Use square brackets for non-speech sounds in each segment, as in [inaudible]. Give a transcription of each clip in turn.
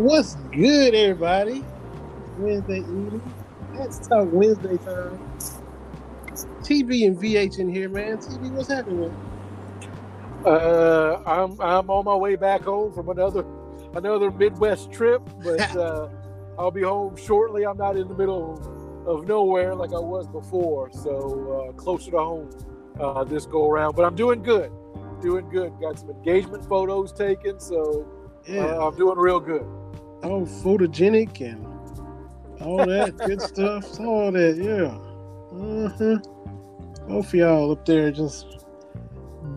What's good, everybody? Wednesday evening. Let's talk Wednesday time. TV and VH in here, man. TV, what's happening? Uh, I'm I'm on my way back home from another another Midwest trip, but [laughs] uh, I'll be home shortly. I'm not in the middle of, nowhere like I was before, so uh, closer to home uh, this go around. But I'm doing good, doing good. Got some engagement photos taken, so Yeah, uh, I'm doing real good. All photogenic and all that good stuff. All that, yeah. Uh-huh. Both of y'all up there just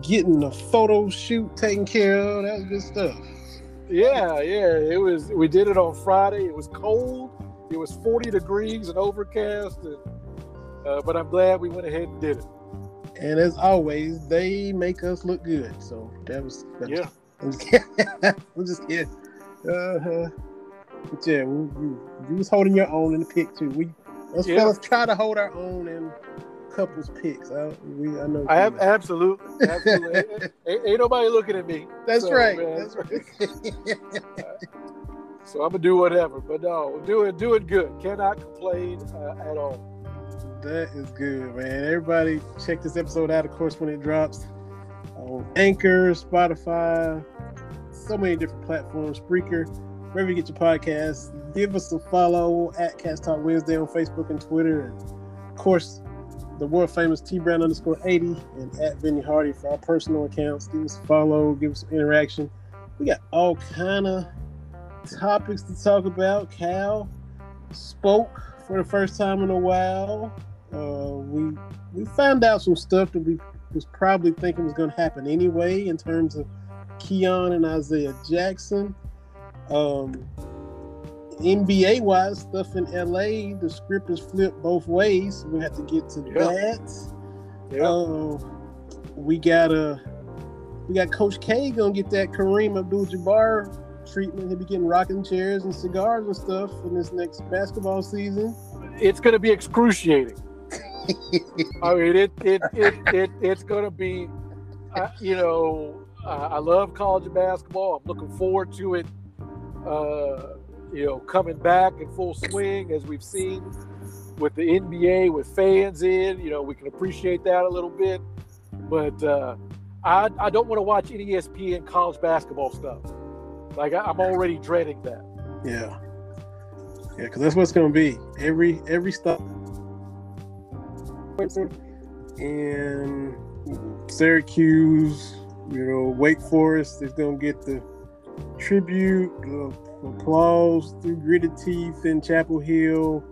getting a photo shoot taken care of. That's good stuff. Yeah, yeah. It was. We did it on Friday. It was cold. It was 40 degrees and overcast, and, uh, but I'm glad we went ahead and did it. And as always, they make us look good. So that was, that was Yeah. [laughs] I'm just kidding. I'm just kidding. Uh-huh. But yeah, we, we, we was holding your own in the pick too. We us Yeah. fellas try to hold our own in couples picks. I, we, I know. I have absolutely, absolutely. ain't, [laughs] ain't- ain't nobody looking at me. That's So, right. man, That's right. [laughs] So I'm gonna do whatever. But no, do it, do it good. Cannot complain uh, at all. that is good, man. Everybody, check this episode out. Of course, when it drops on Anchor, Spotify, so many different platforms, Spreaker, wherever you get your podcasts. Give us a follow at Cats Talk Wednesday on Facebook and Twitter, and of course, the world famous T Brown underscore eighty and at Vinny Hardy for our personal accounts. Give us a follow, give us some interaction. We got all kind of topics to talk about. Cal spoke for the first time in a while. Uh, we we found out some stuff that we was probably thinking was going to happen anyway in terms of Keion and Isaiah Jackson. Um, NBA wise stuff in LA, the script is flipped both ways. We have to get to Yeah. that. Yeah. Uh, we got a we got Coach K gonna get that Kareem Abdul-Jabbar treatment. He'll be getting rocking chairs and cigars and stuff in this next basketball season. it's gonna be excruciating. [laughs] I mean, it it it, it it's gonna be. Uh, you know, uh, I love college basketball. I'm looking forward to it. Uh, you know, coming back in full swing as we've seen with the NBA with fans in. You know, we can appreciate that a little bit, but uh, I I don't want to watch any ESPN college basketball stuff. Like I, I'm already dreading that. Yeah, yeah, because that's what's gonna be every every stop. And Syracuse, you know, Wake Forest is gonna get the tribute, the applause through gritted teeth in Chapel Hill,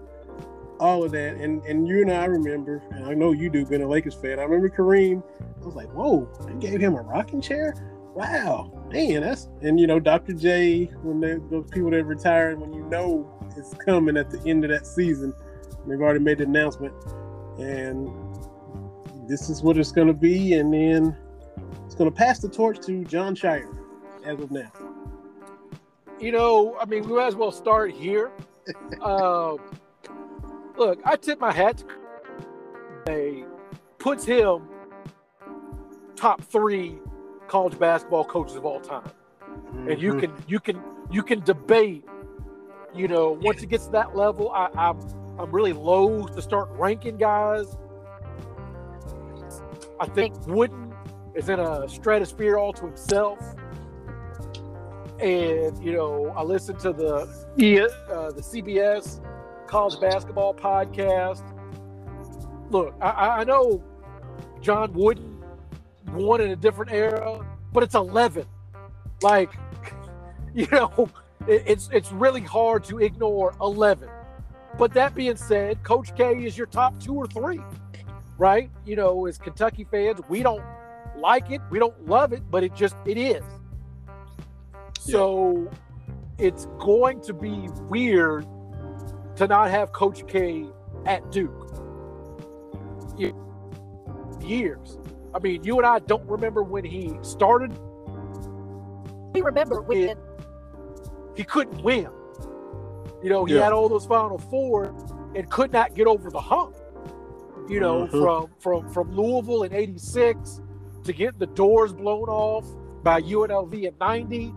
all of that. And and you and I remember, and I know you do, being a Lakers fan. I remember Kareem. I was like, whoa, they gave him a rocking chair. Wow, man, that's and you know Dr. J when they, those people that retired when you know it's coming at the end of that season, they've already made the announcement, and this is what it's going to be, and then it's going to pass the torch to Jon Scheyer as of now. You know, I mean, we might as well start here. [laughs] um, look, I tip my hat to puts him top three college basketball coaches of all time, and you Mhm. can you can you can debate. You know, once it gets to that level, I, I'm I'm really loath to start ranking guys. I think Wooden is in a stratosphere all to himself and you know I listened to the uh, the CBS college basketball podcast. Look, I- I, I know John Wooden won in a different era, but it's eleven. Like, [laughs] you know, it, it's it's really hard to ignore eleven. But that being said, Coach K is your top two or three, right? You know, as Kentucky fans, we don't like it, we don't love it, but it just it is. So it's going to be weird to not have Coach K at Duke. Years. I mean, you and I don't remember when he started. We remember when He couldn't win. You know, he Yeah. had all those Final Four and could not get over the hump. You know, Mhm. from from from Louisville in '86 to get the doors blown off by UNLV in '90.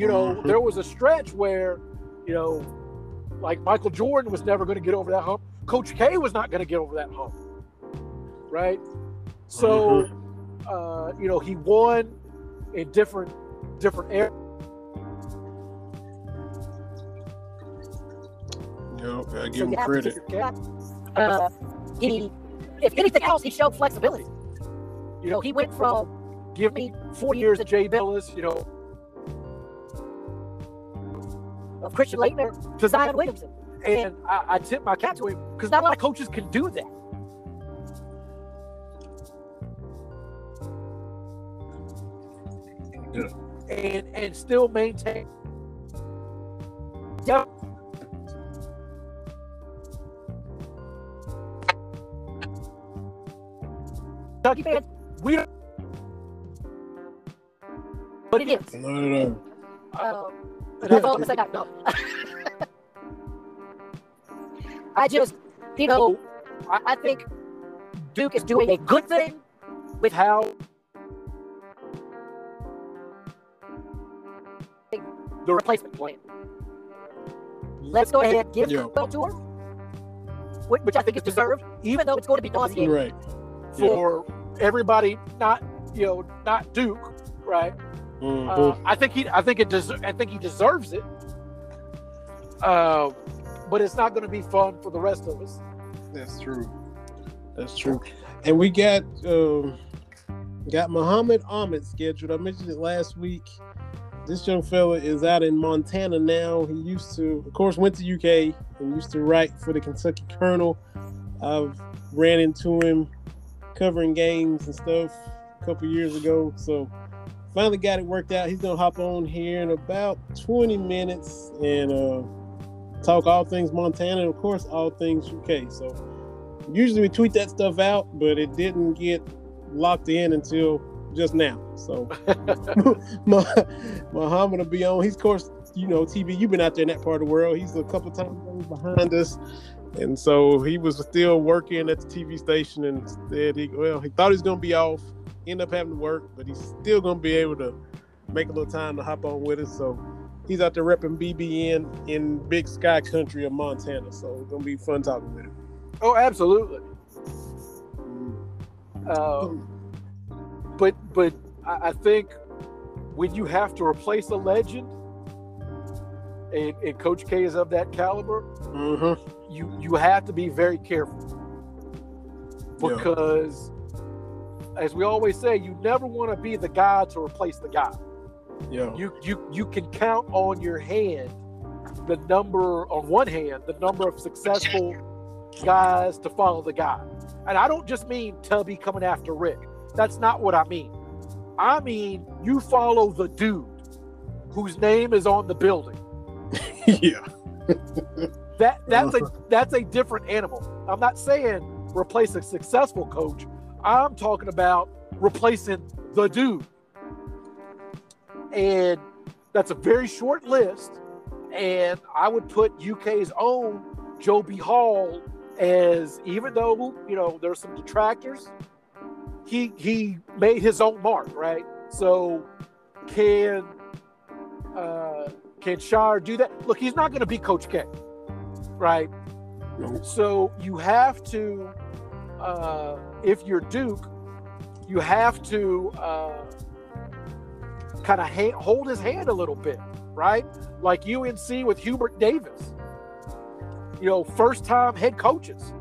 You know, Mhm. there was a stretch where You know, like Michael Jordan was never going to get over that hump. Coach K was not going to get over that hump. Right? So, uh, you know, he won in different different areas. Yo, gotta give So him you have to credit. keep your cap. Uh, he, if anything else, he showed flexibility. You know, he went from Give me four years at Jay Bilas, you know, of Christian Laettner to Zion Williamson. and I, I tip my cap to him because not a lot of coaches can do that. Yeah. And and still maintain. Yep. Kentucky fans, We don't. but it is. No, no, no. Um, that's all I'm saying. No. I just, you know, I, I think Duke is doing a good thing with how the replacement plan. Let's go ahead give Yeah. him a tour, which, which I think is deserved, even though it's going to be nauseating Right. for everybody, not you know, not Duke, right? Mhm. Uh, I think he, I think it des- I think he deserves it. Uh, but it's not going to be fun for the rest of us. That's true. That's true. And we got um got Mohammad Ahmad scheduled. I mentioned it last week. This young fella is out in Montana now. He used to, of course, went to UK and used to write for the Kentucky Kernel. I've ran into him covering games and stuff a couple years ago. So finally got it worked out. He's gonna hop on here in about 20 minutes and uh talk all things Montana and of course all things UK. So usually we tweet that stuff out, but it didn't get locked in until just now. So [laughs] [laughs] Mohammad will be on. He's of course, you know, TV, you've been out there in that part of the world. He's a couple times behind us. And so he was still working at the TV station and said he well, he thought he was gonna be off, end up having to work, but he's still gonna be able to make a little time to hop on with us. So he's out there repping BBN in big sky country of Montana. So it's gonna be fun talking with him. Oh, absolutely. Uh, but but I, think when you have to replace a legend, and, and Coach K is of that caliber, Mm-hmm. you you have to be very careful because, as we always say, you never want to be the guy to replace the guy. Yeah. You you you can count on your hand the number on one hand the number of successful [laughs] guys to follow the guy, and I don't just mean Tubby coming after Rick. That's not what I mean. I mean you follow the dude whose name is on the building. [laughs] yeah. That that's [laughs] a that's a different animal. I'm not saying replace a successful coach. I'm talking about replacing the dude. And that's a very short list. And I would put UK's own Joe B. Hall as even though, you know, there's some detractors, he he made his own mark, right? So can uh can Scheyer do that? Look, he's not gonna be Coach K right? So you have to, uh, if you're Duke, you have to uh, kind of ha- hold his hand a little bit, right? Like UNC with Hubert Davis. You know, first time head coaches.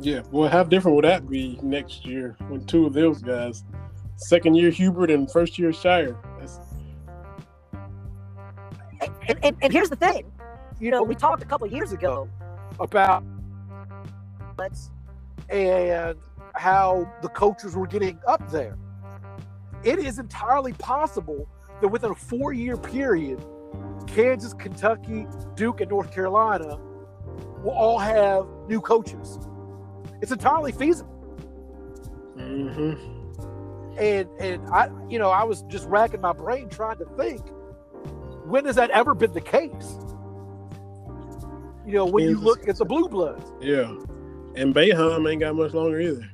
Yeah. Well, how different would that be next year when two of those guys? Second year Hubert and first year Scheyer. That's And, and, and here's the thing, you know, we talked a couple of years ago about let's and how the coaches were getting up there. It is entirely possible that within a four year period, Kansas, Kentucky, Duke, and North Carolina will all have new coaches. It's entirely feasible. mm-hmm. And and I you know, I was just racking my brain trying to think, when has that ever been the case? You know, when you look at the blue bloods. Yeah. And Boeheim ain't got much longer either.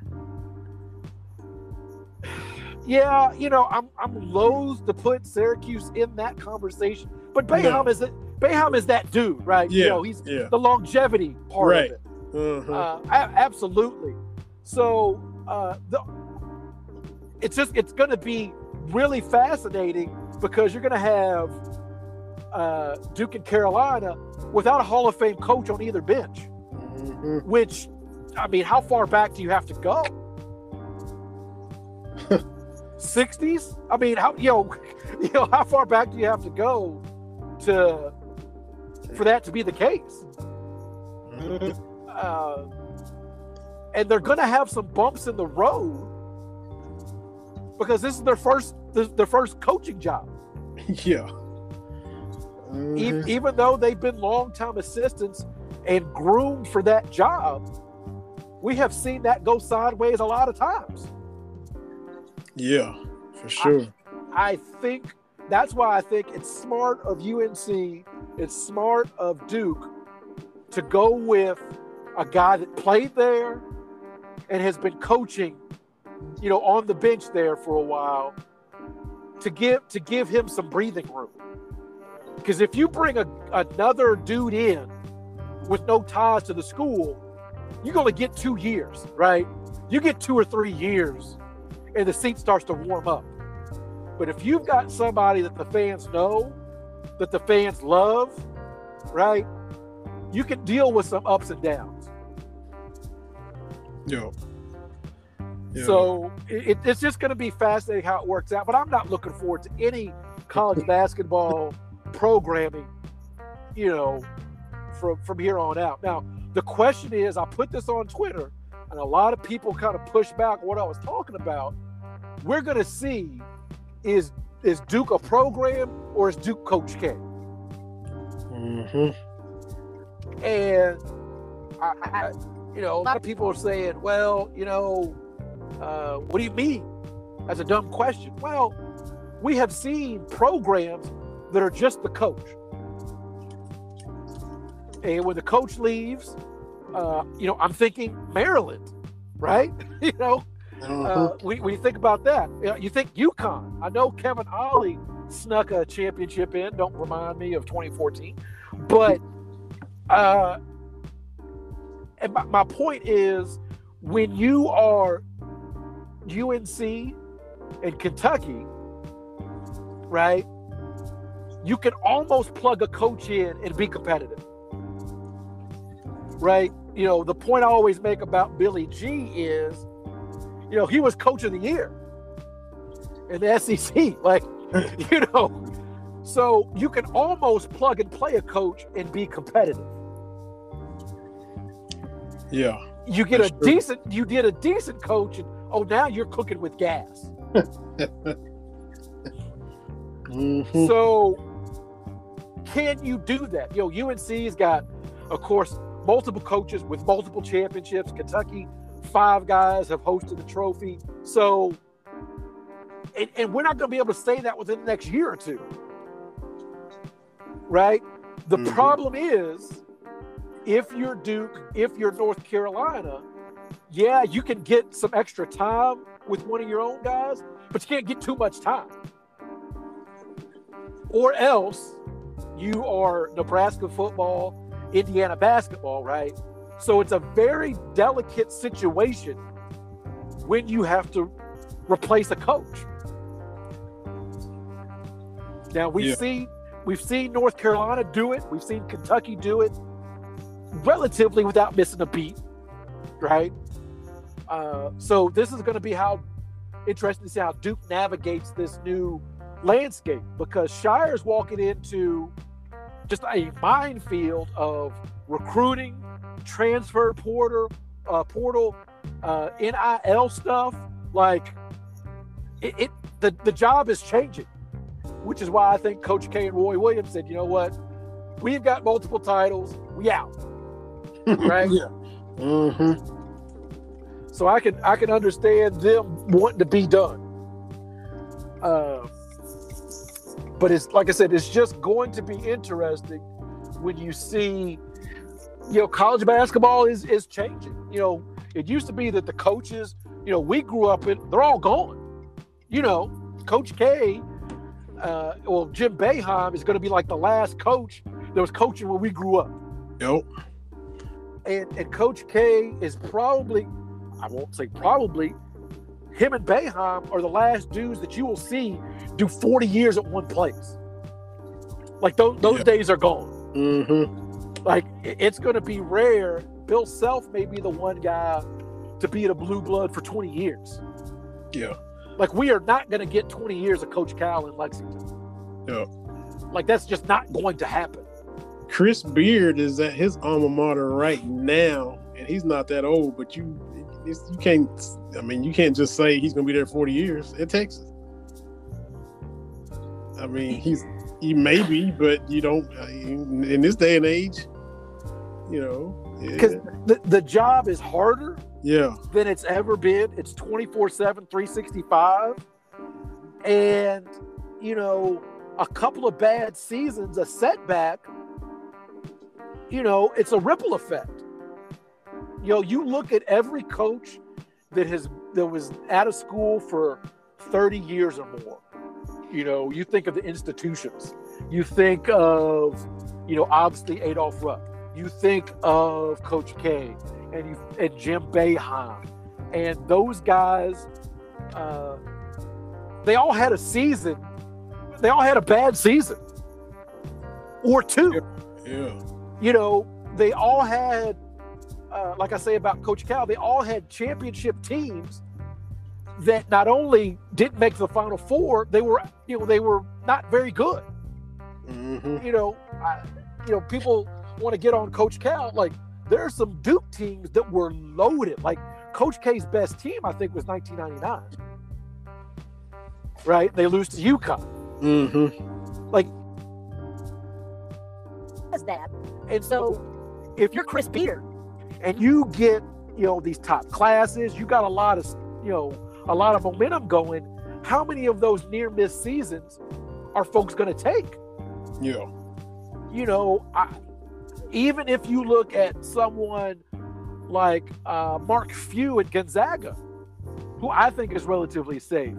Yeah, you know, I'm I'm loath to put Syracuse in that conversation, but Boeheim No. is a Boeheim is that dude, right? Yeah, You know, he's yeah. the longevity part Right. of it. Uh-huh. Uh, absolutely. So uh, the, it's just it's going to be really fascinating because you're going to have uh, Duke and Carolina without a Hall of Fame coach on either bench. Mhm. Which, I mean, how far back do you have to go? [laughs] 60s? I mean, how you [laughs] know, you know, how far back do you have to go to for that to be the case? Mhm. uh, and they're going to have some bumps in the road because this is their first this, their first coaching job. [laughs] Yeah. E- Mhm. even though they've been longtime assistants and groomed for that job, we have seen that go sideways a lot of times. Yeah, for sure. I think that's why I think it's smart of UNC, it's smart of Duke to go with a guy that played there and has been coaching, you know, on the bench there for a while to give to give him some breathing room. Because if you bring a, another dude in with no ties to the school, you're going to get two years, right? You get two or three years and the seat starts to warm up. But if you've got somebody that the fans know, that the fans love, right? You can deal with some ups and downs. Yeah. Yeah. So it, it's just going to be fascinating how it works out. But I'm not looking forward to any college [laughs] basketball programming, you know, from from here on out. Now the question is, I put this on Twitter, and a lot of people kind of push back what I was talking about. We're going to see is is Duke a program or is Duke Coach K? Mhm. And I, I, you know, a lot of people are saying, well, you know, uh, what do you mean? That's a dumb question. Well, we have seen programs that are just the coach. And when the coach leaves, uh, you know, I'm thinking Maryland, right? [laughs] you know, Uh-huh. uh, when, when you think about that, you, know, you think UConn. I know Kevin Ollie snuck a championship in. Don't remind me of 2014. But uh, and my, my point is, when you are UNC and Kentucky, right? You can almost plug a coach in and be competitive, right? You know, the point I always make about Billy G is, you know, he was coach of the year in the [laughs] SEC. Like, [laughs] you know, so you can almost plug and play a coach and be competitive. yeah. You get a true. decent, you get a decent coach, and oh, now you're cooking with gas. [laughs] Mhm. So, can you do that? You know, UNC's got, of course, multiple coaches with multiple championships. Kentucky, five guys have hosted the trophy. So, and, and we're not going to be able to say that within the next year or two. Right? The Mhm. problem is if you're Duke, if you're North Carolina, yeah, you can get some extra time with one of your own guys, but you can't get too much time. Or else you are Nebraska football, Indiana basketball, right? So it's a very delicate situation when you have to replace a coach. Now we've Yeah. seen we've seen North Carolina do it, we've seen Kentucky do it relatively without missing a beat, right? Uh, so this is going to be how interesting to see how Duke navigates this new landscape because Scheyer's walking into just a minefield of recruiting, transfer portal, uh, portal, uh, NIL stuff. Like it, it the, the job is changing, which is why I think Coach K and Roy Williams said, you know what, we've got multiple titles, we out, [laughs] right? yeah. Mm-hmm. So I can I can understand them wanting to be done. Uh, but it's like I said, it's just going to be interesting when you see, you know, college basketball is is changing. You know, it used to be that the coaches, you know, we grew up in, they're all gone. You know, Coach K, uh, well, Jim Boeheim is going to be like the last coach that was coaching when we grew up. Yep. And and Coach K is probably, I won't say probably, him and Boeheim are the last dudes that you will see do 40 years at one place. Like those those Yeah. days are gone. Mm-hmm. Like it's going to be rare. Bill Self may be the one guy to be at a blue blood for 20 years. Yeah. Like we are not going to get 20 years of Coach Cal in Lexington. Yeah. Like that's just not going to happen. Chris Beard is at his alma mater right now, and he's not that old. But you, it's, you can't. I mean, you can't just say he's going to be there forty years at Texas. I mean, he's he may be, but you don't in this day and age. You know, yeah, Because the, the job is harder yeah, than it's ever been. It's 24 7, 365. And, you know, a couple of bad seasons, a setback, you know, it's a ripple effect. You know, you look at every coach that has that was out of school for 30 years or more. You know, you think of the institutions. You think of, you know, obviously Adolph Rupp. You think of Coach K and you and Jim Boeheim, and those guys, uh, they all had a season. They all had a bad season, or two. yeah, You know, they all had, uh, like I say about Coach Cal, they all had championship teams that not only didn't make the Final Four, they were, you know, they were not very good hmm you know, I, you know, people want to get on Coach Cal. Like, there are some Duke teams that were loaded. Like, Coach K's best team, I think, was 1999. Right? They lose to UConn. hmm Like, Does that. and so if you're Chris Beard and you get, you know, these top classes, you got a lot of, you know, a lot of momentum going. How many of those near miss seasons are folks going to take? yeah, you know, I, even if you look at someone like uh, Mark Few at Gonzaga, who I think is relatively safe,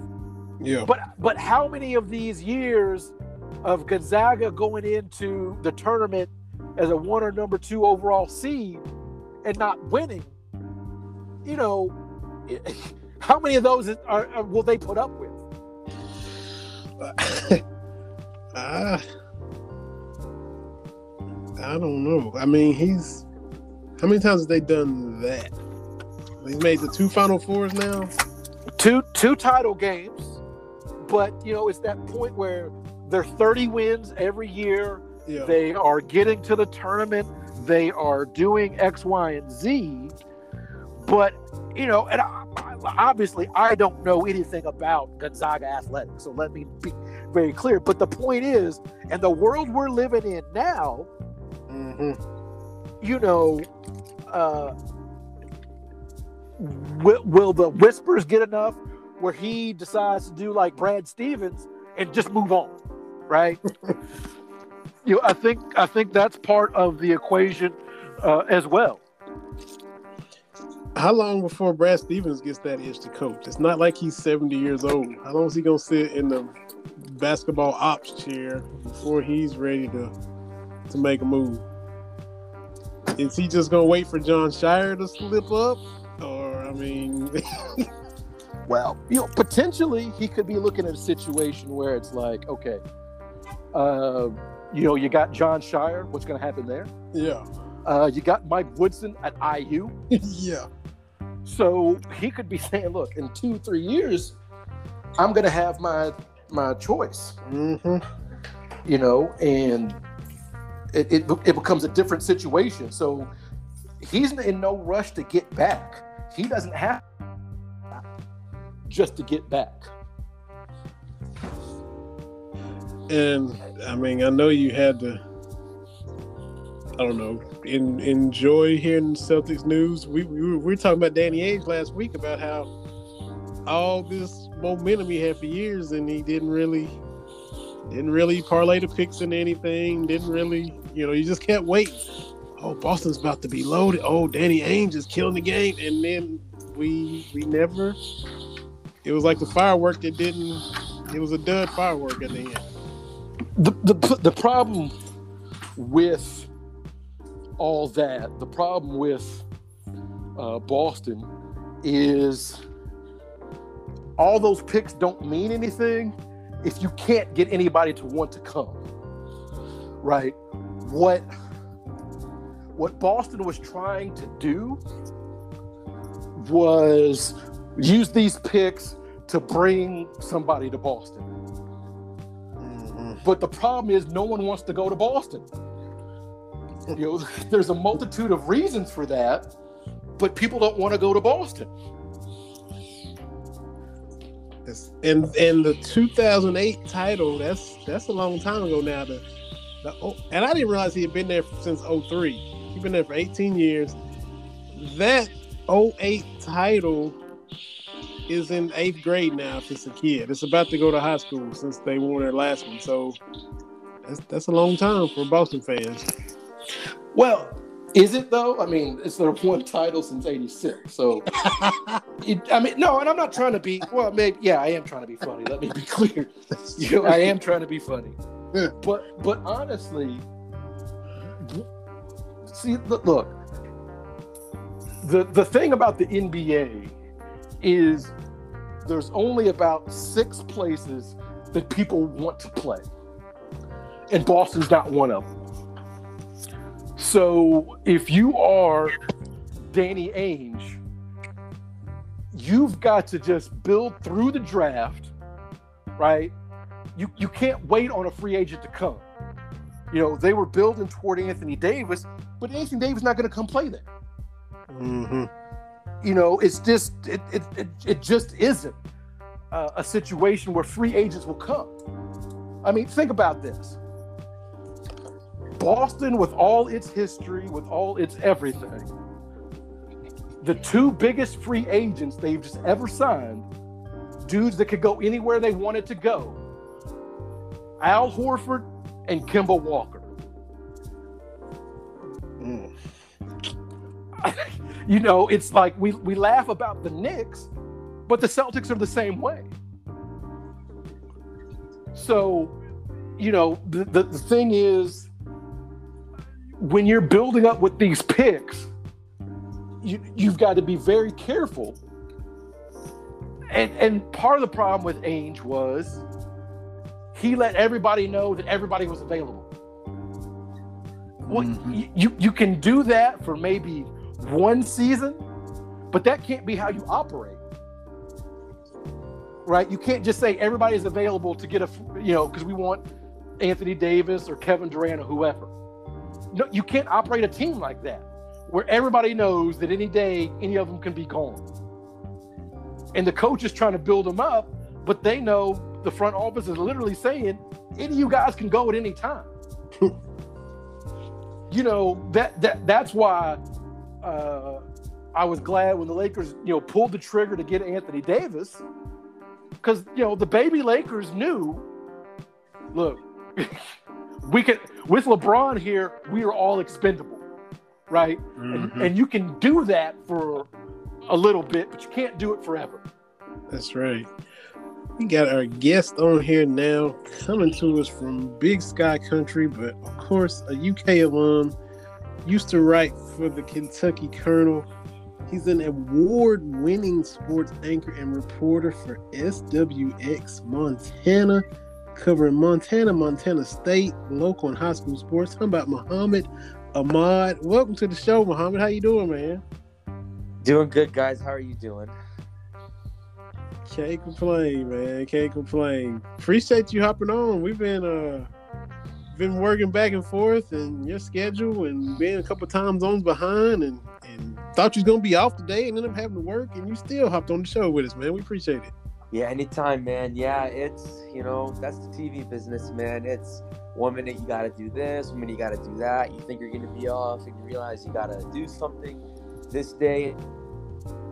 yeah, but but how many of these years of Gonzaga going into the tournament as a one or number two overall seed and not winning? You know, [laughs] how many of those are, are will they put up with? [sighs] I, I don't know. I mean, he's how many times have they done that? He's made the two Final Fours now. two two title games, but you know it's that point where they're 30 wins every year. Yeah, They are getting to the tournament. They are doing X, Y, and Z. But you know, and I, obviously I don't know anything about Gonzaga athletics, so let me be very clear. But the point is, and the world we're living in now, hmm you know, uh, will, will the whispers get enough where he decides to do like Brad Stevens and just move on, right? [laughs] you know, I think I think that's part of the equation uh, as well. How long before Brad Stevens gets that itch to coach? It's not like he's seventy years old. How long is he gonna sit in the basketball ops chair before he's ready to to make a move? Is he just gonna wait for Jon Scheyer to slip up, or I mean, [laughs] Well, you know, potentially he could be looking at a situation where it's like, okay, uh, you know, you got Jon Scheyer. What's going to happen there? yeah, Uh, you got Mike Woodson at IU. [laughs] yeah, So he could be [laughs] saying, look, in two, three years, I'm going to have my my choice, Mm-hmm. you know, and it, it, it becomes a different situation. So he's in no rush to get back. He doesn't have just to get back. And I mean, I know you had to. I don't know. In, enjoy hearing Celtics news. We, we were, we were talking about Danny Ainge last week about how all this momentum he had for years, and he didn't really didn't really parlay the picks into anything. Didn't really, you know, you just kept waiting. Oh, Boston's about to be loaded. Oh, Danny Ainge is killing the game, and then we we never. It was like the firework that didn't. It was a dud firework at the end. The, the, the problem with all that, the problem with uh, Boston is all those picks don't mean anything if you can't get anybody to want to come. Right? What what Boston was trying to do was use these picks to bring somebody to Boston. But the problem is no one wants to go to Boston. You know, [laughs] there's a multitude of reasons for that, but people don't want to go to Boston. And and the 2008 title, that's that's a long time ago now. The, the and I didn't realize he had been there since 03. He's been there for 18 years. That 08 title is in eighth grade now. It's a kid, it's about to go to high school since they won their last one. So that's that's a long time for Boston fans. Well, is it though? I mean, it's their one title since '86. So, [laughs] it, I mean, no, and I'm not trying to be. Well, maybe, yeah, I am trying to be funny. Let me be clear. [laughs] You know, I am trying to be funny. But, but honestly, see, look, look, the the thing about the NBA is there's only about six places that people want to play, and Boston's not one of them. So if you are Danny Ainge, you've got to just build through the draft, right? You you can't wait on a free agent to come. You know, they were building toward Anthony Davis, but Anthony Davis not going to come play there. Mm-hmm. You know, it's just it it it, it just isn't uh, a situation where free agents will come. I mean, think about this. Boston, with all its history, with all its everything, the two biggest free agents they've just ever signed, dudes that could go anywhere they wanted to go, Al Horford and Kemba Walker. Mm. [laughs] you know, it's like we, we laugh about the Knicks, but the Celtics are the same way. So, you know, the, the, the thing is, when you're building up with these picks, you, you've got to be very careful. And, and part of the problem with Ainge was he let everybody know that everybody was available. Well, Mhm. you, you can do that for maybe one season, but that can't be how you operate. Right? You can't just say everybody is available to get a, you know, because we want Anthony Davis or Kevin Durant or whoever. No, you can't operate a team like that where everybody knows that any day any of them can be gone. And the coach is trying to build them up, but they know the front office is literally saying any of you guys can go at any time. [laughs] you know that that that's why uh, I was glad when the Lakers you know pulled the trigger to get Anthony Davis because you know the baby Lakers knew. Look, [laughs] we can with LeBron here, we are all expendable, right? And, Mhm. and you can do that for a little bit, but you can't do it forever. That's right. We got our guest on here now, coming to us from Big Sky Country, but of course, a UK alum. Used to write for the Kentucky Kernel. He's an award winning sports anchor and reporter for SWX Montana, covering Montana, Montana State, local and high school sports. How about Mohammad Ahmad? Welcome to the show, Mohammad. How you doing, man? Doing good, guys. How are you doing? Can't complain, man. Can't complain. Appreciate you hopping on. We've been uh been working back and forth and your schedule and being a couple time zones behind and and thought you was gonna be off today and ended up having to work and you still hopped on the show with us, man. We appreciate it. Yeah, anytime, man. Yeah, it's you know that's the TV business, man. It's one minute you gotta do this, one minute you gotta do that. You think you're gonna be off, and you realize you gotta do something this day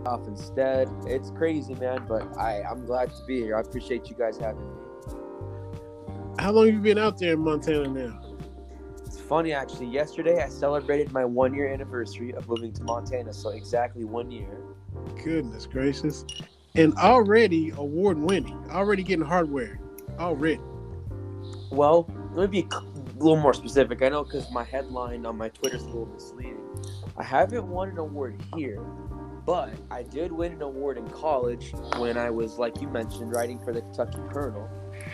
off instead. It's crazy, man. But I I'm glad to be here. I appreciate you guys having me. How long have you been out there in Montana now? It's funny actually. Yesterday I celebrated my one year anniversary of moving to Montana, so exactly one year. Goodness gracious. And already award winning, already getting hardware. Already. Well, let me be a little more specific. I know because my headline on my Twitter is a little misleading. I haven't won an award here, but I did win an award in college when I was, like you mentioned, writing for the Kentucky Kernel.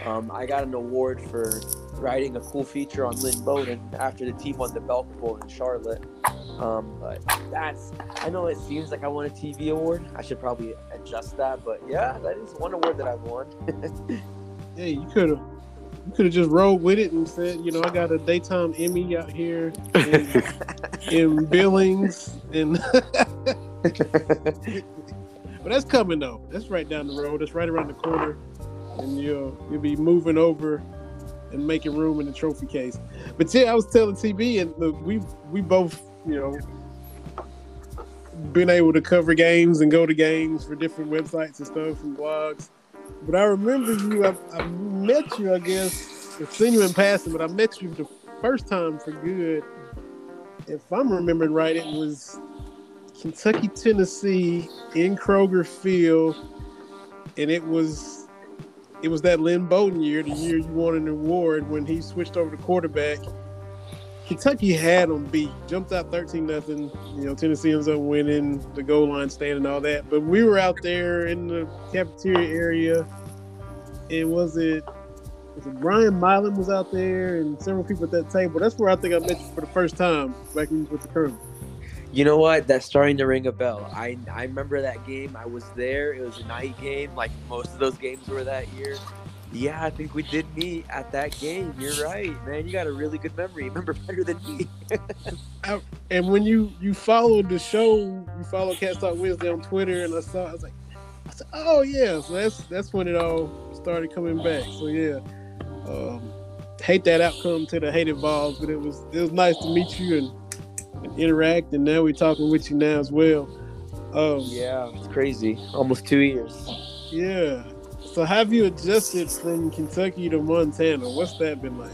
Um, I got an award for writing a cool feature on Lynn Bowden after the team won the Belk Bowl in Charlotte. Um, but that's, I know it seems like I won a TV award. I should probably adjust that, but yeah, that is one award that I've won. [laughs] hey, you could have. You could have just rolled with it and said, you know, I got a daytime Emmy out here [laughs] in, in Billings, and [laughs] but that's coming though. That's right down the road. That's right around the corner, and you'll you'll be moving over and making room in the trophy case. But yeah, I was telling TB, and look, we we both you know been able to cover games and go to games for different websites and stuff and blogs. But I remember you. I, I met you, I guess. I've seen you in passing, but I met you the first time for good. If I'm remembering right, it was Kentucky, Tennessee in Kroger Field, and it was it was that Lynn Bowden year, the year you won an award when he switched over to quarterback. Kentucky had them beat, jumped out thirteen nothing. You know, Tennessee ends up winning the goal line stand and all that. But we were out there in the cafeteria area, and was it was it Brian Milan was out there and several people at that table. That's where I think I met you for the first time back when you was with the Kernel. You know what? That's starting to ring a bell. I I remember that game. I was there. It was a night game, like most of those games were that year. Yeah, I think we did meet at that game. You're right, man. You got a really good memory. You [laughs] remember better than me. [laughs] And when you you followed the show, you followed Cats Talk Wednesday on Twitter, and I saw, I was like, I said, oh yeah. So that's that's when it all started coming back. So yeah, um, hate that outcome to the hated Vols, but it was it was nice to meet you and and interact. And now we're talking with you now as well. Um, yeah, it's crazy. Almost two years. Yeah. So have you adjusted from Kentucky to Montana? What's that been like?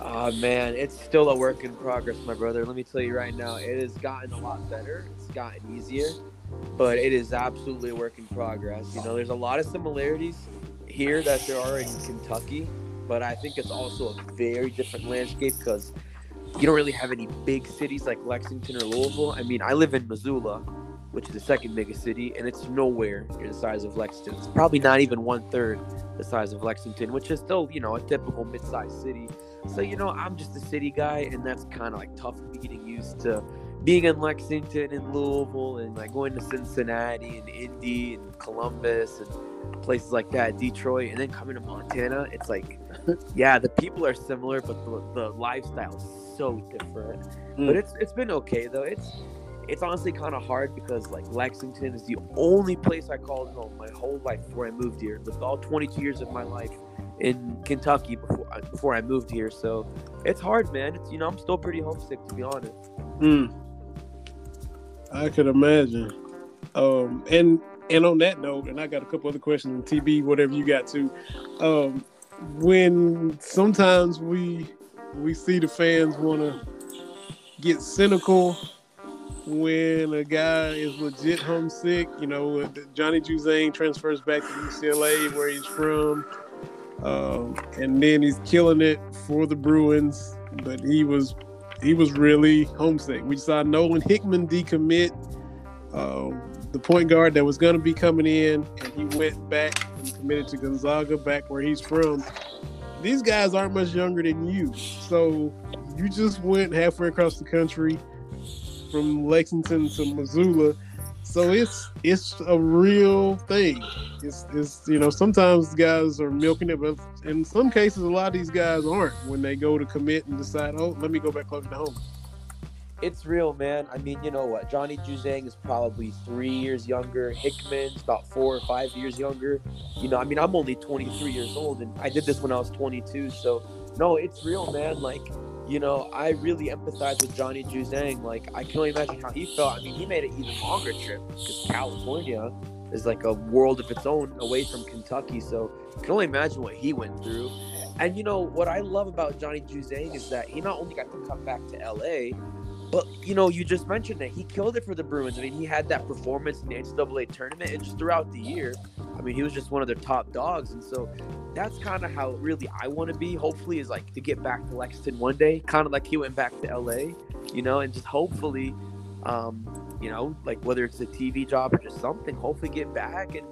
Oh man, it's still a work in progress, my brother. Let me tell you right now, it has gotten a lot better. It's gotten easier, but it is absolutely a work in progress. You know, there's a lot of similarities here that there are in Kentucky, but I think it's also a very different landscape because you don't really have any big cities like Lexington or Louisville. I mean, I live in Missoula, which is the second biggest city, and it's nowhere near the size of Lexington. It's probably not even one third the size of Lexington, which is still, you know, a typical mid-sized city. So, you know, I'm just a city guy, and that's kind of like tough getting used to being in Lexington and Louisville and like going to Cincinnati and Indy and Columbus and places like that, Detroit, and then coming to Montana. It's like, [laughs] yeah, the people are similar, but the, the lifestyle so different. Mm. But it's it's been okay though. It's it's honestly kind of hard because like Lexington is the only place I called home my whole life before I moved here. Lived all 22 years of my life in Kentucky before before I moved here. So it's hard, man. It's you know I'm still pretty homesick to be honest. Mm. I could imagine. Um, and and on that note, and I got a couple other questions on TB, whatever you got to. Um, when sometimes we we see the fans want to get cynical when a guy is legit homesick. You know, Johnny Juzang transfers back to UCLA where he's from, um, and then he's killing it for the Bruins. But he was he was really homesick. We saw Nolan Hickman decommit, um, the point guard that was going to be coming in, and he went back and committed to Gonzaga, back where he's from these guys aren't much younger than you. So you just went halfway across the country from Lexington to Missoula. So it's it's a real thing. It's, it's you know sometimes guys are milking it, but in some cases a lot of these guys aren't when they go to commit and decide, oh, let me go back closer to home it's real, man. I mean, you know what? Johnny Juzang is probably three years younger. Hickman's about four or five years younger. You know, I mean, I'm only 23 years old, and I did this when I was 22. So, no, it's real, man. Like, you know, I really empathize with Johnny Juzang. Like, I can only imagine how he felt. I mean, he made an even longer trip because California is like a world of its own away from Kentucky. So, I can only imagine what he went through. And you know what I love about Johnny Juzang is that he not only got to come back to LA, but you know, you just mentioned that he killed it for the Bruins. I mean, he had that performance in the NCAA tournament, and just throughout the year, I mean, he was just one of their top dogs, and so that's kind of how really I want to be. Hopefully, is like to get back to Lexington one day, kind of like he went back to LA, you know, and just hopefully, um, you know, like whether it's a TV job or just something, hopefully get back and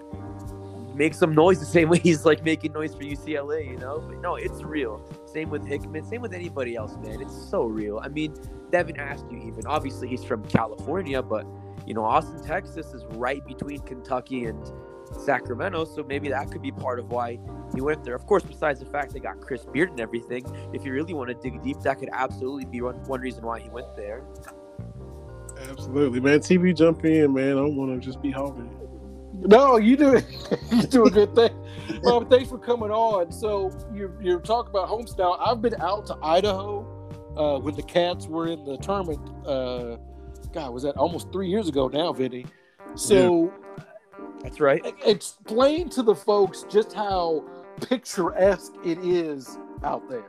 make some noise the [laughs] same way he's like making noise for UCLA, you know. But no, it's real. Same with Hickman. Same with anybody else, man. It's so real. I mean, Devin Askew even. Obviously, he's from California, but you know, Austin, Texas is right between Kentucky and Sacramento, so maybe that could be part of why he went there. Of course, besides the fact they got Chris Beard and everything, if you really want to dig deep, that could absolutely be one, one reason why he went there. Absolutely, man. TV jump in, man. I want to just be holding. No, you do [laughs] you do a good thing. Well, thanks for coming on. So you're you're talking about homestyle. I've been out to Idaho uh, when the Cats were in the tournament. Uh, God, was that almost three years ago now, Vinny? So That's right. explain to the folks just how picturesque it is out there.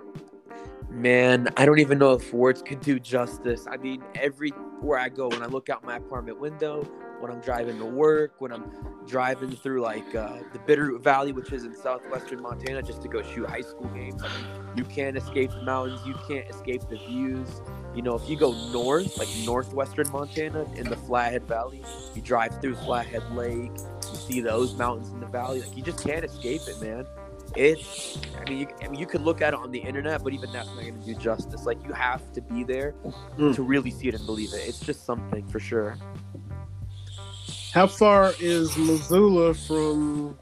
Man, I don't even know if words could do justice. I mean, everywhere I go, when I look out my apartment window, when I'm driving to work, when I'm driving through like uh, the Bitterroot Valley, which is in southwestern Montana, just to go shoot high school games. I mean, you can't escape the mountains. You can't escape the views. You know, if you go north, like northwestern Montana in the Flathead Valley, you drive through Flathead Lake, you see those mountains in the valley. Like you just can't escape it, man. It's, I mean, you, I mean, you could look at it on the internet, but even that's not going to do justice. Like you have to be there Mm. to really see it and believe it. It's just something for sure. How far is Missoula from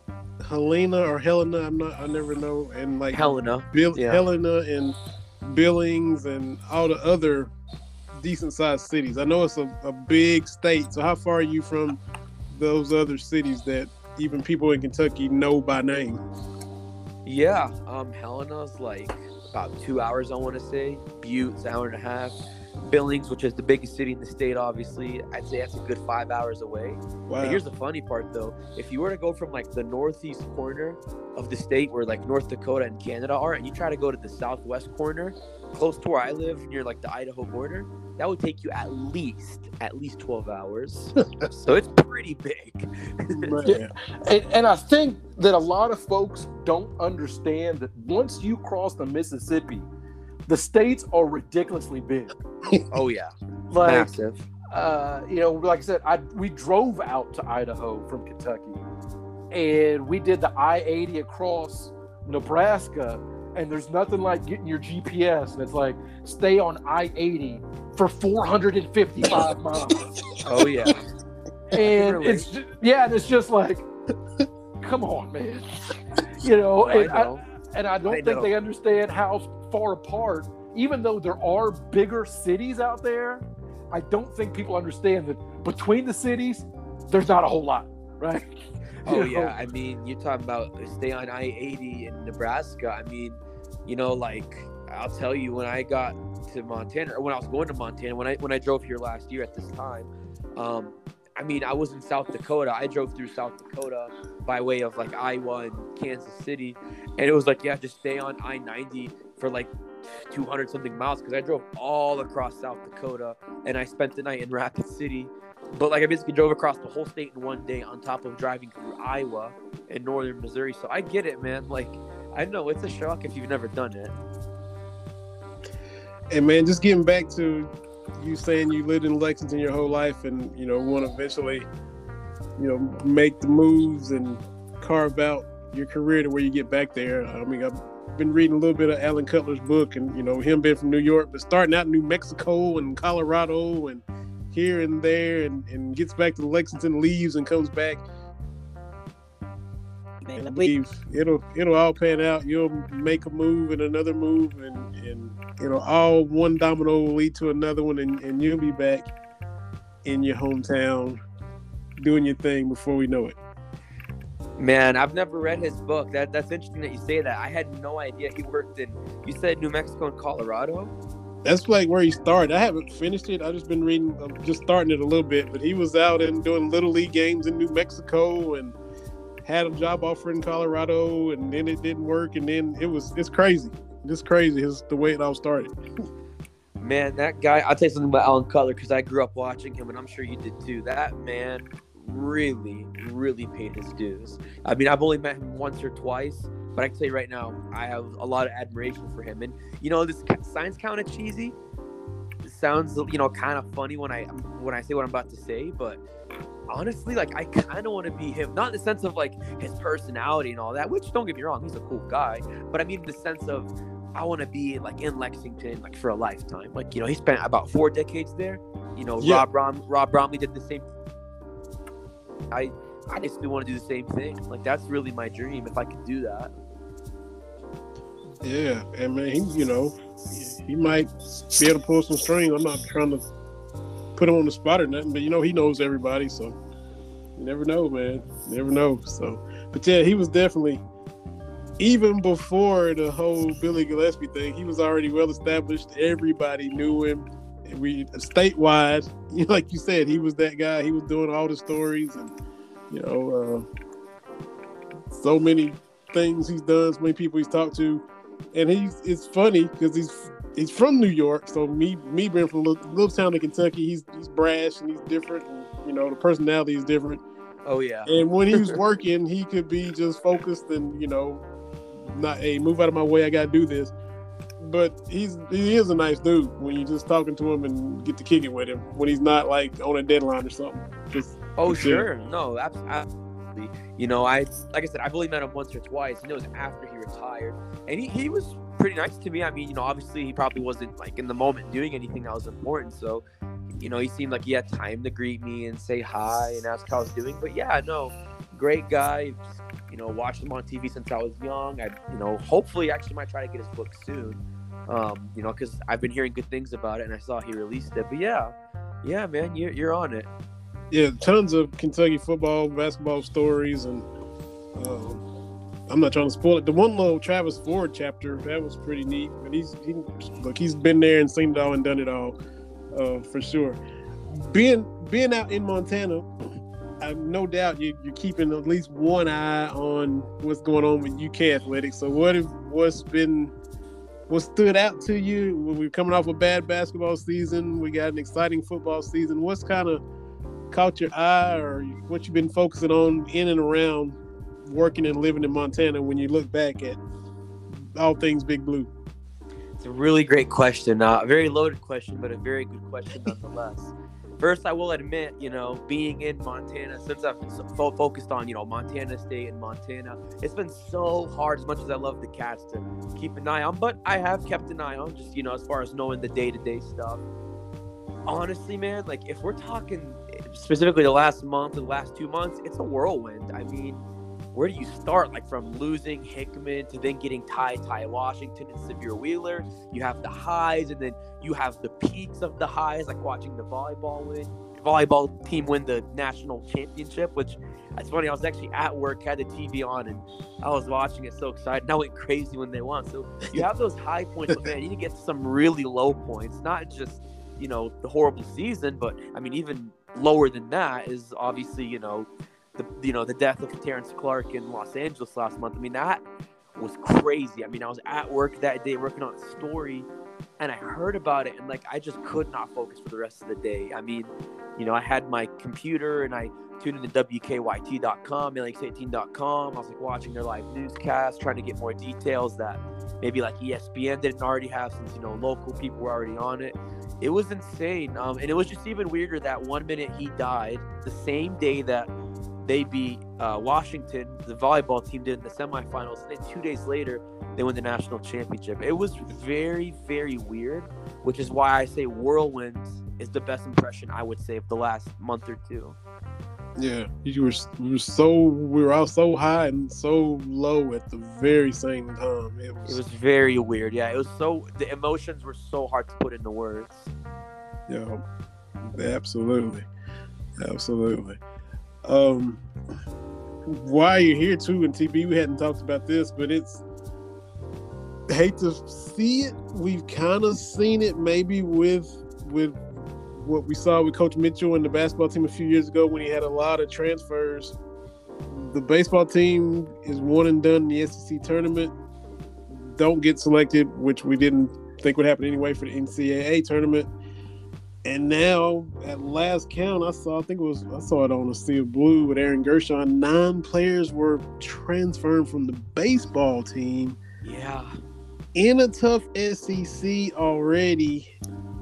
Helena or Helena? I'm not. I never know. And like Helena, Bill, yeah. Helena and Billings and all the other decent sized cities. I know it's a, a big state. So how far are you from those other cities that even people in Kentucky know by name? Yeah, um, Helena's like about two hours, I want to say. Butte's an hour and a half. Billings, which is the biggest city in the state, obviously, I'd say that's a good five hours away. Wow. Here's the funny part, though. If you were to go from like the northeast corner of the state, where like North Dakota and Canada are, and you try to go to the southwest corner, close to where I live, near like the Idaho border, that would take you at least at least twelve hours. [laughs] so it's pretty big. Man. And, and I think that a lot of folks don't understand that once you cross the Mississippi, the states are ridiculously big. oh yeah, Like, massive. uh, you know, like I said, I we drove out to Idaho from Kentucky, and we did the I eighty across Nebraska, and there's nothing like getting your GPS, and it's like stay on I eighty for four hundred and fifty five miles, Oh yeah. and Really? it's ju- yeah, and it's just like, come on, man, you know, I and I, know. and I don't I think know. they understand how far apart, even though there are bigger cities out there, I don't think people understand that between the cities, there's not a whole lot, right? [laughs] Oh know? yeah, I mean, you're talking about stay on I eighty in Nebraska. I mean, you know, like I'll tell you, when I got to Montana, or when I was going to Montana, when I when I drove here last year at this time, um, I mean, I was in South Dakota. I drove through South Dakota by way of like Iowa and Kansas City, and it was like, yeah, just stay on I ninety for like. 200 something miles because I drove all across South Dakota and I spent the night in Rapid City but like I basically drove across the whole state in one day on top of driving through Iowa and northern Missouri. So I get it, man. Like I know it's a shock if you've never done it. And man, just getting back to you saying you lived in Lexington your whole life, and you know want to eventually, you know, make the moves and carve out your career to where you get back there. I mean, I've been reading a little bit of Alan Cutler's book, and you know him being from New York, but starting out in New Mexico and Colorado and here and there, and, and gets back to Lexington, leaves and comes back. Man, I believe it'll it'll all pan out. You'll make a move and another move, and and it'll all one domino will lead to another one, and, and you'll be back in your hometown doing your thing before we know it. Man, I've never read his book. That that's interesting that you say that. I had no idea he worked in. You said New Mexico and Colorado. That's like where he started. I haven't finished it. I've just been reading, I'm just starting it a little bit. But he was out and doing little league games in New Mexico, and had a job offer in Colorado, and then it didn't work, and then it was it's crazy. It's crazy. It's the way it all started. Man, that guy. I'll tell you something about Alan Cutler because I grew up watching him, and I'm sure you did too. That man really, really paid his dues. I mean, I've only met him once or twice, but I can tell you right now, I have a lot of admiration for him. And you know, this sounds kind of cheesy. It sounds, you know, kind of funny when I when I say what I'm about to say, but honestly, like I kind of want to be him. Not in the sense of like his personality and all that, which don't get me wrong, he's a cool guy. But I mean, in the sense of I want to be like in Lexington, like for a lifetime. Like you know, he spent about four decades there. You know, yeah. Rob Rom- Rob Bromley did the same. I I basically want to do the same thing. Like that's really my dream if I could do that. Yeah, and man, he, you know, he might be able to pull some string. I'm not trying to put him on the spot or nothing, but you know, he knows everybody, so you never know, man. You never know. So, but yeah, he was definitely even before the whole Billy Gillispie thing. He was already well established. Everybody knew him. We statewide, [laughs] like you said, he was that guy. He was doing all the stories and you know, uh, so many things he's done, so many people he's talked to, and he's it's funny because he's he's from New York. So me me being from little, little town in Kentucky, he's he's brash and he's different. And, you know, the personality is different. Oh yeah. And when he was [laughs] working, he could be just focused and you know, not a hey, move out of my way. I got to do this. But he's he is a nice dude when you're just talking to him and get to kick it with him when he's not like on a deadline or something. Just Oh sure, no, absolutely. You know, I like I said, I've only met him once or twice, and it was after he retired, and he, he was pretty nice to me. I mean, you know, obviously he probably wasn't like in the moment doing anything that was important, so you know, he seemed like he had time to greet me and say hi and ask how I was doing. But yeah, no, great guy. Just, you know, watched him on TV since I was young. I, you know, hopefully actually might try to get his book soon. Um, you know, because I've been hearing good things about it, and I saw he released it. But yeah, yeah, man, you're you're on it yeah, tons of Kentucky football, basketball stories, and um, I'm not trying to spoil it. The one little Travis Ford chapter that was pretty neat. But he's he look, he's been there and seen it all and done it all uh, for sure. Being being out in Montana, I no doubt you, are keeping at least one eye on what's going on with UK athletics. So what have what's been what stood out to you? We're coming off a bad basketball season. We got an exciting football season. What's kind of caught your eye or what you've been focusing on in and around working and living in Montana when you look back at all things Big Blue? It's a really great question. Uh, a very loaded question, but a very good question nonetheless. [laughs] First, I will admit, you know, being in Montana, since I've so focused on, you know, Montana State and Montana, it's been so hard as much as I love the Cats to keep an eye on, but I have kept an eye on just, you know, as far as knowing the day to day stuff. Honestly, man, like if we're talking specifically the last month, the last two months, it's a whirlwind. I mean, where do you start? Like from losing Hickman to then getting Ty Ty Washington and Sahvir Wheeler. You have the highs, and then you have the peaks of the highs, like watching the volleyball win, volleyball team win the national championship. Which it's funny. I was actually at work, had the TV on, and I was watching it, so excited. And I went crazy when they won. So you have those high points, but man, you need to get to some really low points, not just you know the horrible season, but I mean even lower than that is obviously you know the you know the death of Terrence Clark in Los Angeles last month. I mean that was crazy. I mean I was at work that day working on a story and I heard about it and like I just could not focus for the rest of the day. I mean, you know, I had my computer and I tuned into WKYT.com, LEX18.com. I was like watching their live newscast, trying to get more details that maybe like ESPN didn't already have since, you know, local people were already on it. It was insane. Um, and it was just even weirder that one minute he died the same day that they beat uh, Washington, the volleyball team did in the semifinals. And then two days later, they win the national championship. It was very, very weird, which is why I say whirlwinds is the best impression I would say of the last month or two. Yeah, you were we were so we were all so high and so low at the very same time. It was, it was very weird. Yeah, it was so the emotions were so hard to put into words. Yeah, absolutely, absolutely. Um, why you're here too in TB, we hadn't talked about this, but it's hate to see it. We've kind of seen it maybe with with what we saw with Coach Mitchell and the basketball team a few years ago when he had a lot of transfers. The baseball team is one and done in the SEC tournament. Don't get selected, which we didn't think would happen anyway for the NCAA tournament. And now, at last count, I saw. I think it was. I saw it on the Sea of Blue with Aaron Gershon. Nine players were transferred from the baseball team Yeah. in a tough SEC already,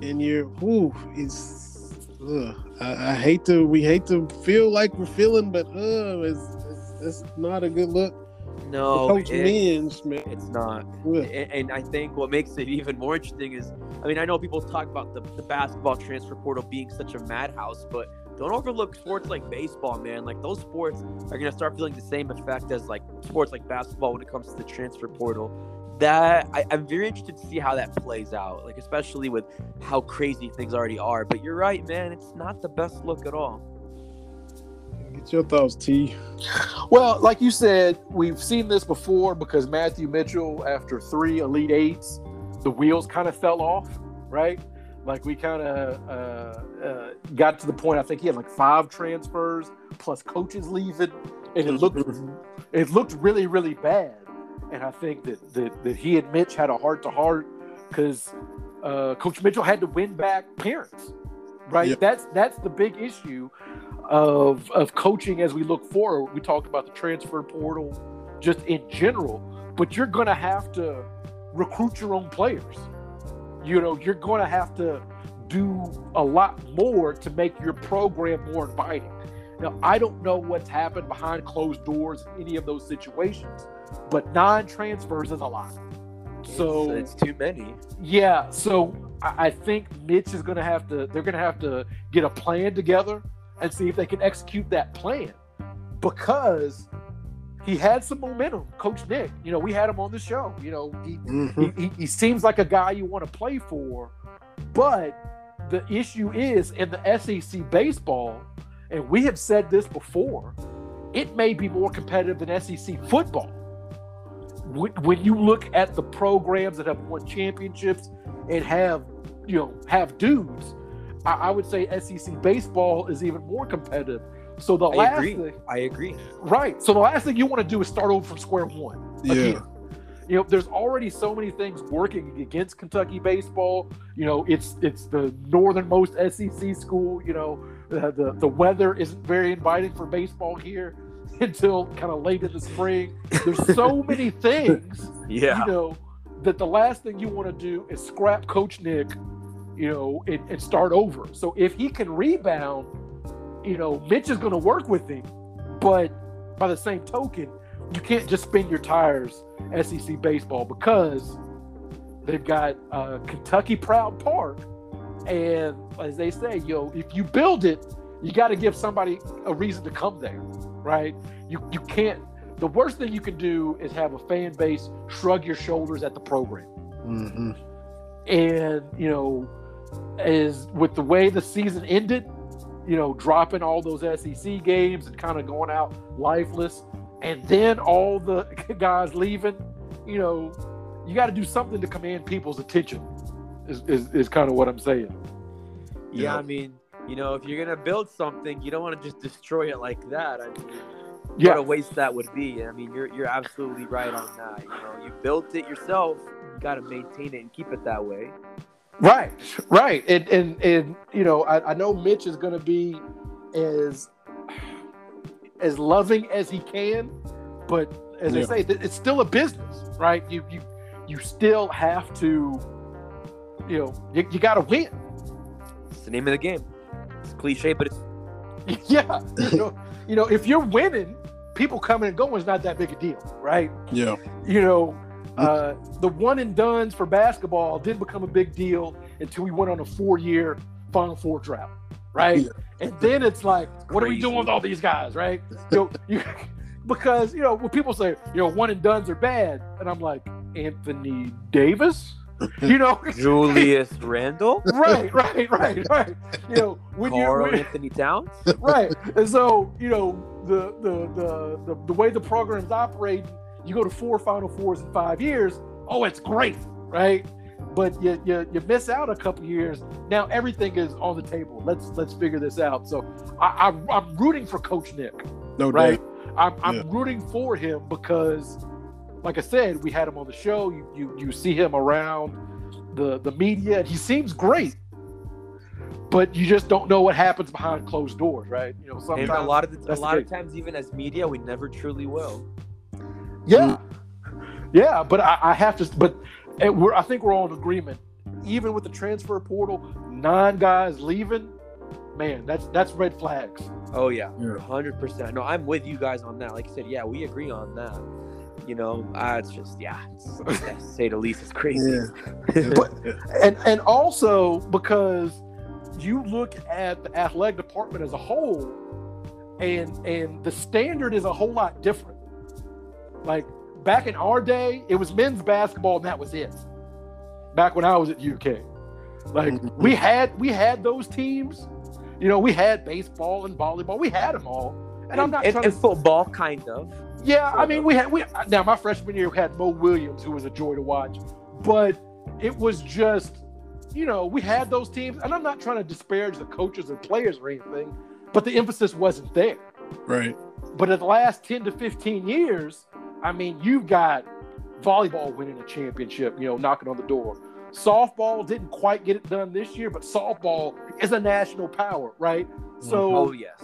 and you're. Whew, it's. Ugh, I, I hate to. We hate to feel like we're feeling, but uh, it's, it's, it's not a good look. No, it- man. it's not. Ugh. And, and I think what makes it [laughs] even more interesting is, I mean, I know people talk about the, the basketball transfer portal being such a madhouse, but don't overlook sports like baseball, man. Like those sports are gonna start feeling the same effect as like sports like basketball when it comes to the transfer portal. That I, I'm very interested to see how that plays out, like especially with how crazy things already are. But you're right, man. It's not the best look at all. Get your thoughts, T. Well, like you said, we've seen this before because Matthew Mitchell, after three Elite Eights, the wheels kind of fell off, right? Like we kind of uh, uh, got to the point. I think he had like five transfers plus coaches leaving, and it looked it looked really really bad. And I think that that, that he and Mitch had a heart to heart because uh, Coach Mitchell had to win back parents, right? Yep. That's that's the big issue of of coaching as we look forward. We talked about the transfer portal just in general, but you're going to have to recruit your own players. You know, you're going to have to do a lot more to make your program more inviting. Now, I don't know what's happened behind closed doors in any of those situations, but nine transfers is a lot. So it's, it's too many. yeah, so I I think Mitch is going to have to. They're going to have to get a plan together and see if they can execute that plan, because he had some momentum. Coach Nick, you know, we had him on the show. You know, he Mhm. he, he, seems like a guy you want to play for, but the issue is in the SEC baseball, and we have said this before, it may be more competitive than SEC football. When, when you look at the programs that have won championships and have, you know, have dudes, I, I would say SEC baseball is even more competitive. So the I last agree. thing, I agree. right? So the last thing you want to do is start over from square one Yeah. again. You know, there's already so many things working against Kentucky baseball. You know, it's it's the northernmost SEC school. You know, uh, the the weather isn't very inviting for baseball here [laughs] until kind of late in the spring. There's so [laughs] many things, Yeah. you know, that the last thing you want to do is scrap Coach Nick, you know, and, and start over. So if he can rebound, you know, Mitch is going to work with him, but by the same token, you can't just spin your tires SEC baseball because they've got uh, Kentucky Proud Park, and as they say, you know, if you build it, you got to give somebody a reason to come there, right? You you can't. The worst thing you can do is have a fan base shrug your shoulders at the program, Mhm. and you know, as with the way the season ended, you know, dropping all those SEC games and kind of going out lifeless, and then all the [laughs] guys leaving, you know, you got to do something to command people's attention. Is, is, is kind of what I'm saying. Yeah, Yeah. I mean, you know, if you're gonna build something, you don't want to just destroy it like that. I mean, what a waste that would be. I mean, you're you're absolutely right on that. You know, you built it yourself. You got to maintain it and keep it that way. Right, right, and and and you know, I, I know Mitch is going to be as as loving as he can, but as Yeah. they say, it's still a business, right? You you you still have to, you know, you, you got to win. It's the name of the game. It's cliche, but it's [laughs] yeah, you know, you know, if you're winning, people coming and going is not that big a deal, right? Yeah. You know, uh, the one and duns for basketball didn't become a big deal until we went on a four-year Final Four drought, right? Yeah. And then it's like, what are we doing with all these guys, right? You know, you, [laughs] because you know when people say, you know, one and duns are bad, and I'm like, Anthony Davis, [laughs] you know, Julius Randle, [laughs] right, right, right, right. You know, when you Karl when, Anthony Towns. right. And so, you know, the the the the, the way the program's operating, you go to four Final Fours in five years. Oh, it's great, right? But you, you you miss out a couple years. Now everything is on the table. Let's let's figure this out. So I, I I'm rooting for Coach Nick, No right? doubt. I'm I'm Yeah. rooting for him because, like I said, we had him on the show. You you you see him around the the media, and he seems great. but you just don't know what happens behind closed doors, right? You know, And sometimes a lot of the, a that's the lot of times, even as media, we never truly will. Yeah, yeah, but I, I have to. But we're, I think we're all in agreement. Even with the transfer portal, nine guys leaving, man, that's that's red flags. Oh yeah, Yeah. hundred percent. No, I'm with you guys on that. Like I said, yeah, we agree on that. You know, uh, it's just yeah, it's, to say the least, it's crazy. Yeah. [laughs] But- And and also because you look at the athletic department as a whole, and and the standard is a whole lot different. Like back in our day, it was men's basketball and that was it. Back when I was at UK, like we mm-hmm. had we had those teams. You know, we had baseball and volleyball. We had them all. And, I'm not and, trying and to football, kind of. yeah, I mean, of. we had we now my freshman year we had Mo Williams, who was a joy to watch, but it was just, you know, we had those teams, and I'm not trying to disparage the coaches and players or anything, but the emphasis wasn't there. Right. But in the last 10 to 15 years, I mean, you've got volleyball winning a championship, you know, knocking on the door. Softball didn't quite get it done this year, but softball is a national power, right? So Oh yes.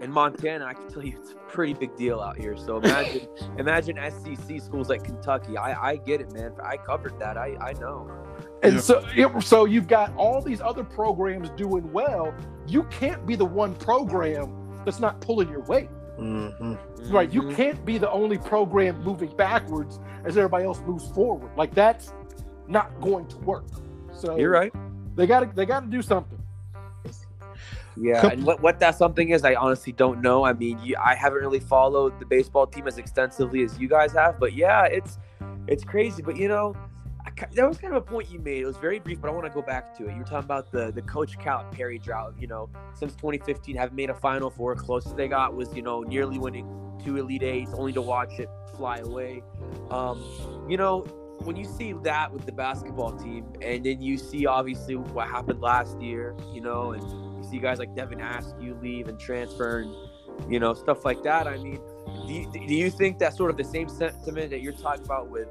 In Montana, I can tell you it's a pretty big deal out here. So imagine, [laughs] imagine SEC schools like Kentucky. I, I get it, man. I covered that. I, I know. And Yeah. so, it, so you've got all these other programs doing well. You can't be the one program that's not pulling your weight, Mm-hmm. Right? You Mhm. can't be the only program moving backwards as everybody else moves forward. Like that's not going to work. So You're right. They got to they got to do something. Yeah, Couple- and what, what that something is, I honestly don't know. I mean, you, I haven't really followed the baseball team as extensively as you guys have, but yeah, it's it's crazy. But you know, There was kind of a point you made. It was very brief, but I want to go back to it. You were talking about the the Coach Calipari drought. You know, since 2015, haven't made a Final Four. Closest they got was you know nearly winning two Elite Eights, only to watch it fly away. Um, you know, when you see that with the basketball team, and then you see obviously what happened last year, you know, and you see guys like Devin Askew leave and transfer, and you know stuff like that. I mean, do you, do you think that sort of the same sentiment that you're talking about with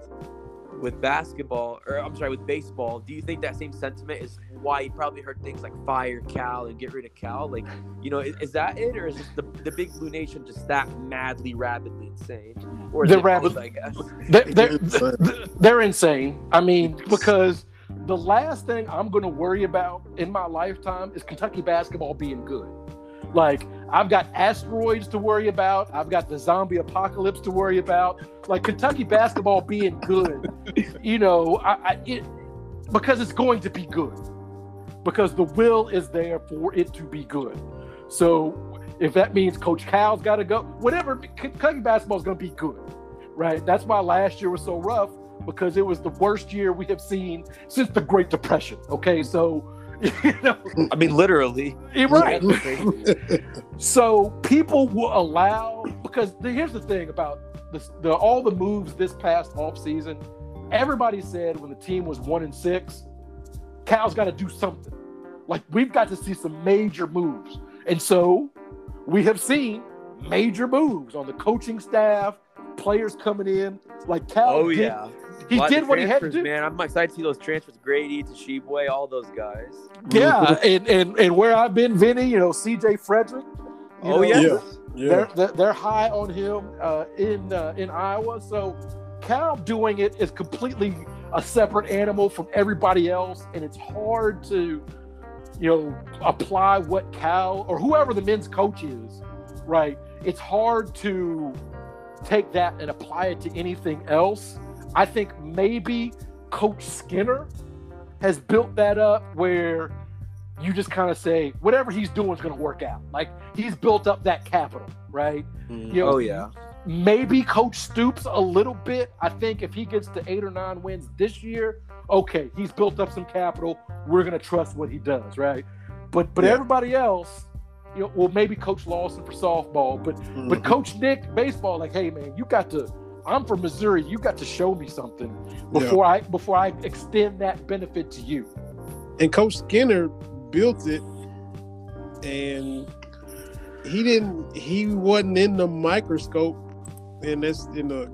with basketball, or I'm sorry, with baseball? Do you think that same sentiment is why you probably heard things like fire Cal and get rid of Cal? Like, you know, is, is that it, or is just the the Big Blue Nation just that madly, rabidly insane? Or is They're it rabid- both, I guess. They're, they're, Insane. they're insane. I mean, because the last thing I'm going to worry about in my lifetime is Kentucky basketball being good. Like, I've got asteroids to worry about. I've got the zombie apocalypse to worry about. Like, Kentucky basketball being good, [laughs] you know, I, I, it, because it's going to be good. Because the will is there for it to be good. So, if that means Coach Cal's got to go, whatever, Kentucky basketball is going to be good right? That's why last year was so rough because it was the worst year we have seen since the Great Depression. Okay, so [laughs] you know, I mean, literally. right. So people will allow because the, here's the thing about this, the all the moves this past off season. Everybody said when the team was one and six, Cal's got to do something. Like we've got to see some major moves, and so we have seen major moves on the coaching staff, players coming in. Like Cal, Oh did- yeah. He did what he had to do. Man, I'm excited to see those transfers. Grady to Tshiebwe, all those guys. Yeah, and, and and where I've been, Vinny, you know, C.J. Fredrick. you oh know, yeah. Yeah. Yeah. They're, they're they're high on him uh, in uh, in Iowa. So Cal doing it is completely a separate animal from everybody else, and it's hard to you know apply what Cal or whoever the men's coach is, right? It's hard to take that and apply it to anything else. I think maybe Coach Skinner has built that up where you just kind of say whatever he's doing is going to work out. Like he's built up that capital, right? Mhm. You know, Oh yeah. maybe Coach Stoops a little bit. I think if he gets to eight or nine wins this year, okay, he's built up some capital. We're going to trust what he does, right? But but Yeah. everybody else, you know, well maybe Coach Lawson for softball, but but Mhm. Coach Nick baseball, like, hey man, you got to. I'm from Missouri. You got to show me something before I before I extend that benefit to you. and Coach Skinner built it, and he didn't. He wasn't in the microscope, and that's in the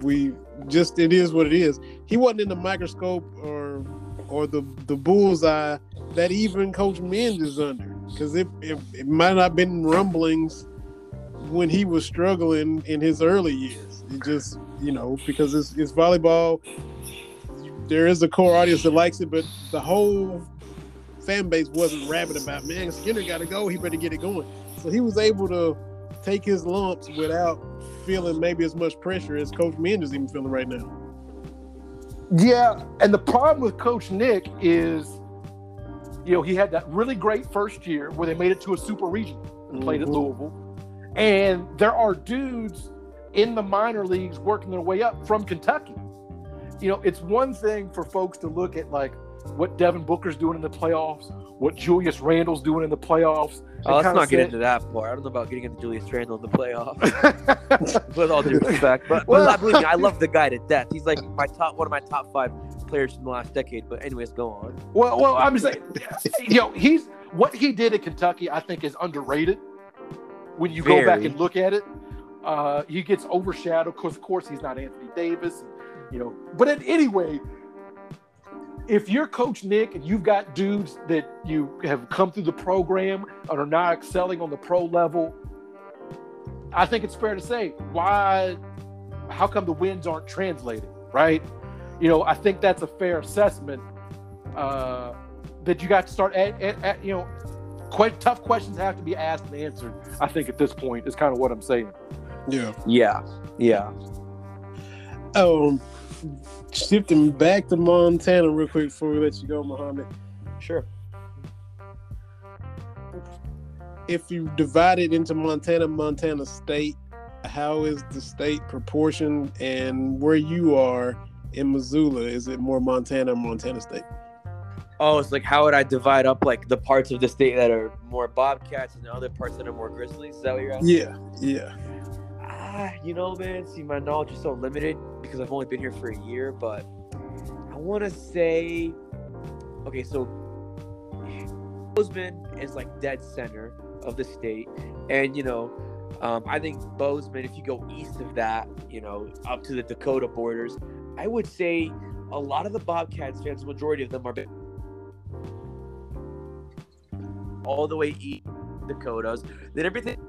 we just it is what it is. He wasn't in the microscope or or the the bullseye that even Coach Mendes is under. Because it, it it might not have been rumblings when he was struggling in his early years. It just you know because it's it's volleyball. There is a core audience that likes it, but the whole fan base wasn't rabid about man Skinner got to go. He better get it going. So he was able to take his lumps without feeling maybe as much pressure as Coach Mendes is even feeling right now. Yeah, and the problem with Coach Nick is, you know, he had that really great first year where they made it to a super region and played at Mhm. Louisville, and there are dudes in the minor leagues working their way up from Kentucky. You know, it's one thing for folks to look at like what Devin Booker's doing in the playoffs, what Julius Randle's doing in the playoffs. Oh, let's not get say- into that part. I don't know about getting into Julius Randle in the playoffs. [laughs] with all due respect. But, Well- but believe me, I [laughs] love the guy to death. He's like my top, one of my top five players from the last decade. But anyways, go on. Well, well, I'm just saying, [laughs] you know, he's what he did at Kentucky. I think is underrated. When you go back and look at it, uh, he gets overshadowed because, of course, he's not Anthony Davis. You know, but at, anyway, if you're Coach Nick and you've got dudes that you have come through the program and are now excelling on the pro level, I think it's fair to say why. How come the wins aren't translating? Right? You know, I think that's a fair assessment uh, that you got to start at, at, at you know quite tough questions have to be asked and answered i think at this point is kind of what i'm saying Yeah. Yeah, yeah. Um, shifting back to Montana real quick before we let you go, Mohammad. Sure. If you divide it into Montana, Montana State, how is the state proportion, and where you are in Missoula, is it more Montana or Montana State? Oh, it's like how would I divide up like the parts of the state that are more Bobcats and the other parts that are more Grizzlies? Is that what you're asking? Yeah, yeah. Ah, [sighs] you know, man. See, my knowledge is so limited because I've only been here for a year, but I want to say, okay, so Bozeman is like dead center of the state, and you know, um, I think Bozeman, if you go east of that, you know, up to the Dakota borders, I would say a lot of the Bobcats fans, the majority of them are all the way east Dakotas. Then everything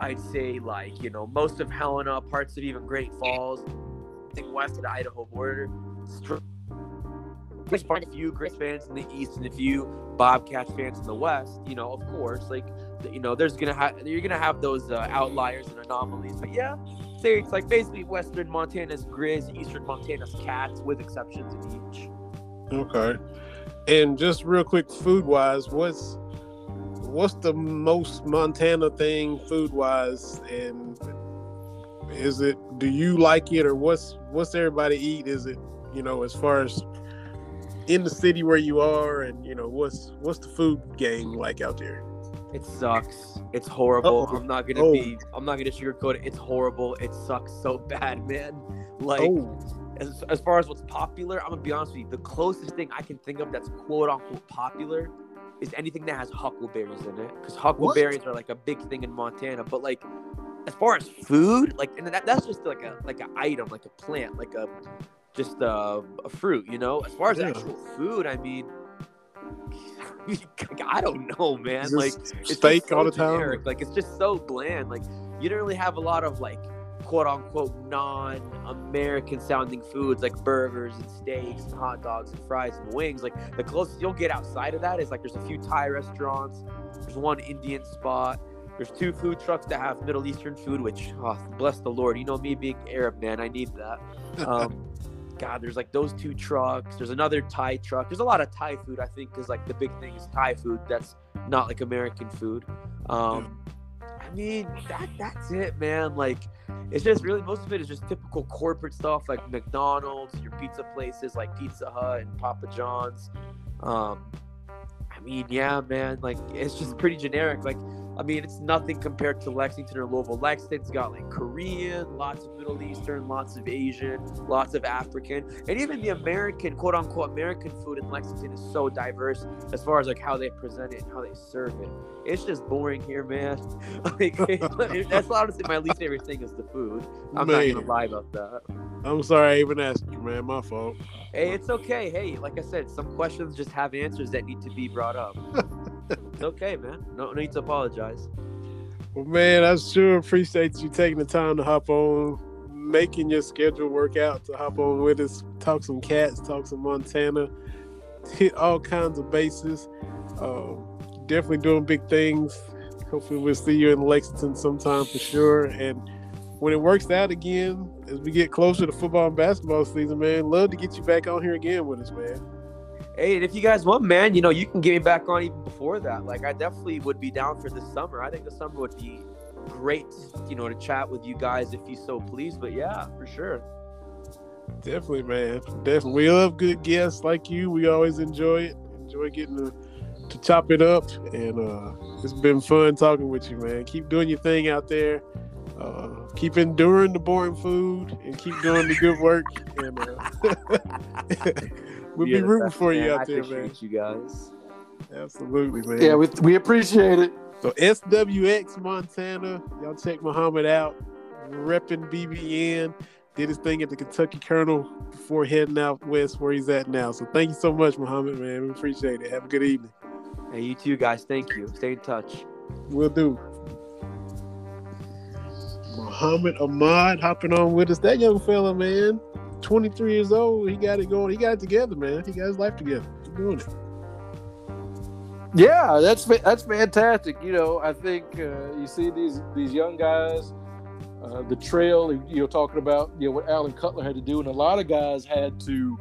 I'd say like you know most of Helena, parts of even Great Falls, I think west of the Idaho border. There's a few Grizz fans in the east and a few Bobcats fans in the west. You know, of course, like you know, there's gonna have you're gonna have those uh, outliers and anomalies. But yeah, say it's like basically Western Montana's Grizz, Eastern Montana's Cats, with exceptions in each. Okay. And just real quick, food wise, what's what's the most Montana thing food wise, and is it? Do you like it, or what's what's everybody eat? Is it you know as far as in the city where you are, and you know what's what's the food game like out there? It sucks. It's horrible. Uh-oh. I'm not gonna Oh. be. I'm not gonna sugarcoat it. It's horrible. It sucks so [laughs] bad, man. Like oh, as, as far as what's popular, I'm gonna be honest with you. The closest thing I can think of that's quote unquote popular is anything that has huckleberries in it, because huckleberries are like a big thing in Montana. But like, as far as food, like, and that, that's just like a like an item, like a plant, like a just a, a fruit, you know. As far as Yeah. actual food, I mean. [laughs] I don't know, man. Like, it's steak so all the time. generic. Like it's just so bland. Like you don't really have a lot of like quote unquote non-American sounding foods like burgers and steaks and hot dogs and fries and wings. Like the closest you'll get outside of that is like there's a few Thai restaurants, there's one Indian spot. There's two food trucks that have Middle Eastern food, which oh, bless the Lord. You know me being Arab man, I need that. [laughs] Um, God, there's like those two trucks. There's another Thai truck. There's a lot of Thai food, I think, because like the big thing is Thai food. That's not like American food. Um, I mean, that that's it, man. Like, it's just really most of it is just typical corporate stuff, like McDonald's, your pizza places like Pizza Hut and Papa John's. Um, I mean, yeah, man. Like, it's just pretty generic. Like, I mean, it's nothing compared to Lexington or Louisville. Lexington's got like Korean, lots of Middle Eastern, lots of Asian, lots of African, and even the American, quote unquote, American food in Lexington is so diverse as far as like how they present it and how they serve it. It's just boring here, man. [laughs] like, [laughs] that's honestly my least favorite thing is the food. I'm not Man. gonna lie about that. I'm sorry I even asked you, man. My fault. Hey, it's okay. Hey, like I said, some questions just have answers that need to be brought up. [laughs] it's okay, man. No need to apologize. Well, man, I sure appreciate you taking the time to hop on, making your schedule work out to hop on with us, talk some cats, talk some Montana, hit all kinds of bases. Um, definitely doing big things. Hopefully, we'll see you in Lexington sometime for sure. And when it works out again, as we get closer to football and basketball season, man, love to get you back on here again with us, man. Hey, and if you guys want, man, you know, you can get me back on even before that. Like, I definitely would be down for this summer. I think the summer would be great, you know, to chat with you guys if you so please. But yeah, for sure. Definitely, man. Definitely. We love good guests like you. We always enjoy it. Enjoy getting to, to chop it up. And uh, it's been fun talking with you, man. Keep doing your thing out there. Uh, keep enduring the boring food and keep doing the good work. And uh, [laughs] we'll be rooting for you out there, man. You guys, absolutely, man. Yeah, we, we appreciate it. So SWX Montana, y'all check Mohammad out, repping BBN. Did his thing at the Kentucky Kernel before heading out west where he's at now. So thank you so much, Mohammad, man. We appreciate it. Have a good evening. Hey, you too, guys. Thank you. Stay in touch. We'll do. Mohammad Ahmad hopping on with us. That young fella, man, 23 years old. He got it going. He got it together, man. He got his life together. He's doing it. Yeah, that's that's fantastic. You know, I think uh, you see these these young guys, uh, the trail. You know, talking about you know what Alan Cutler had to do, and a lot of guys had to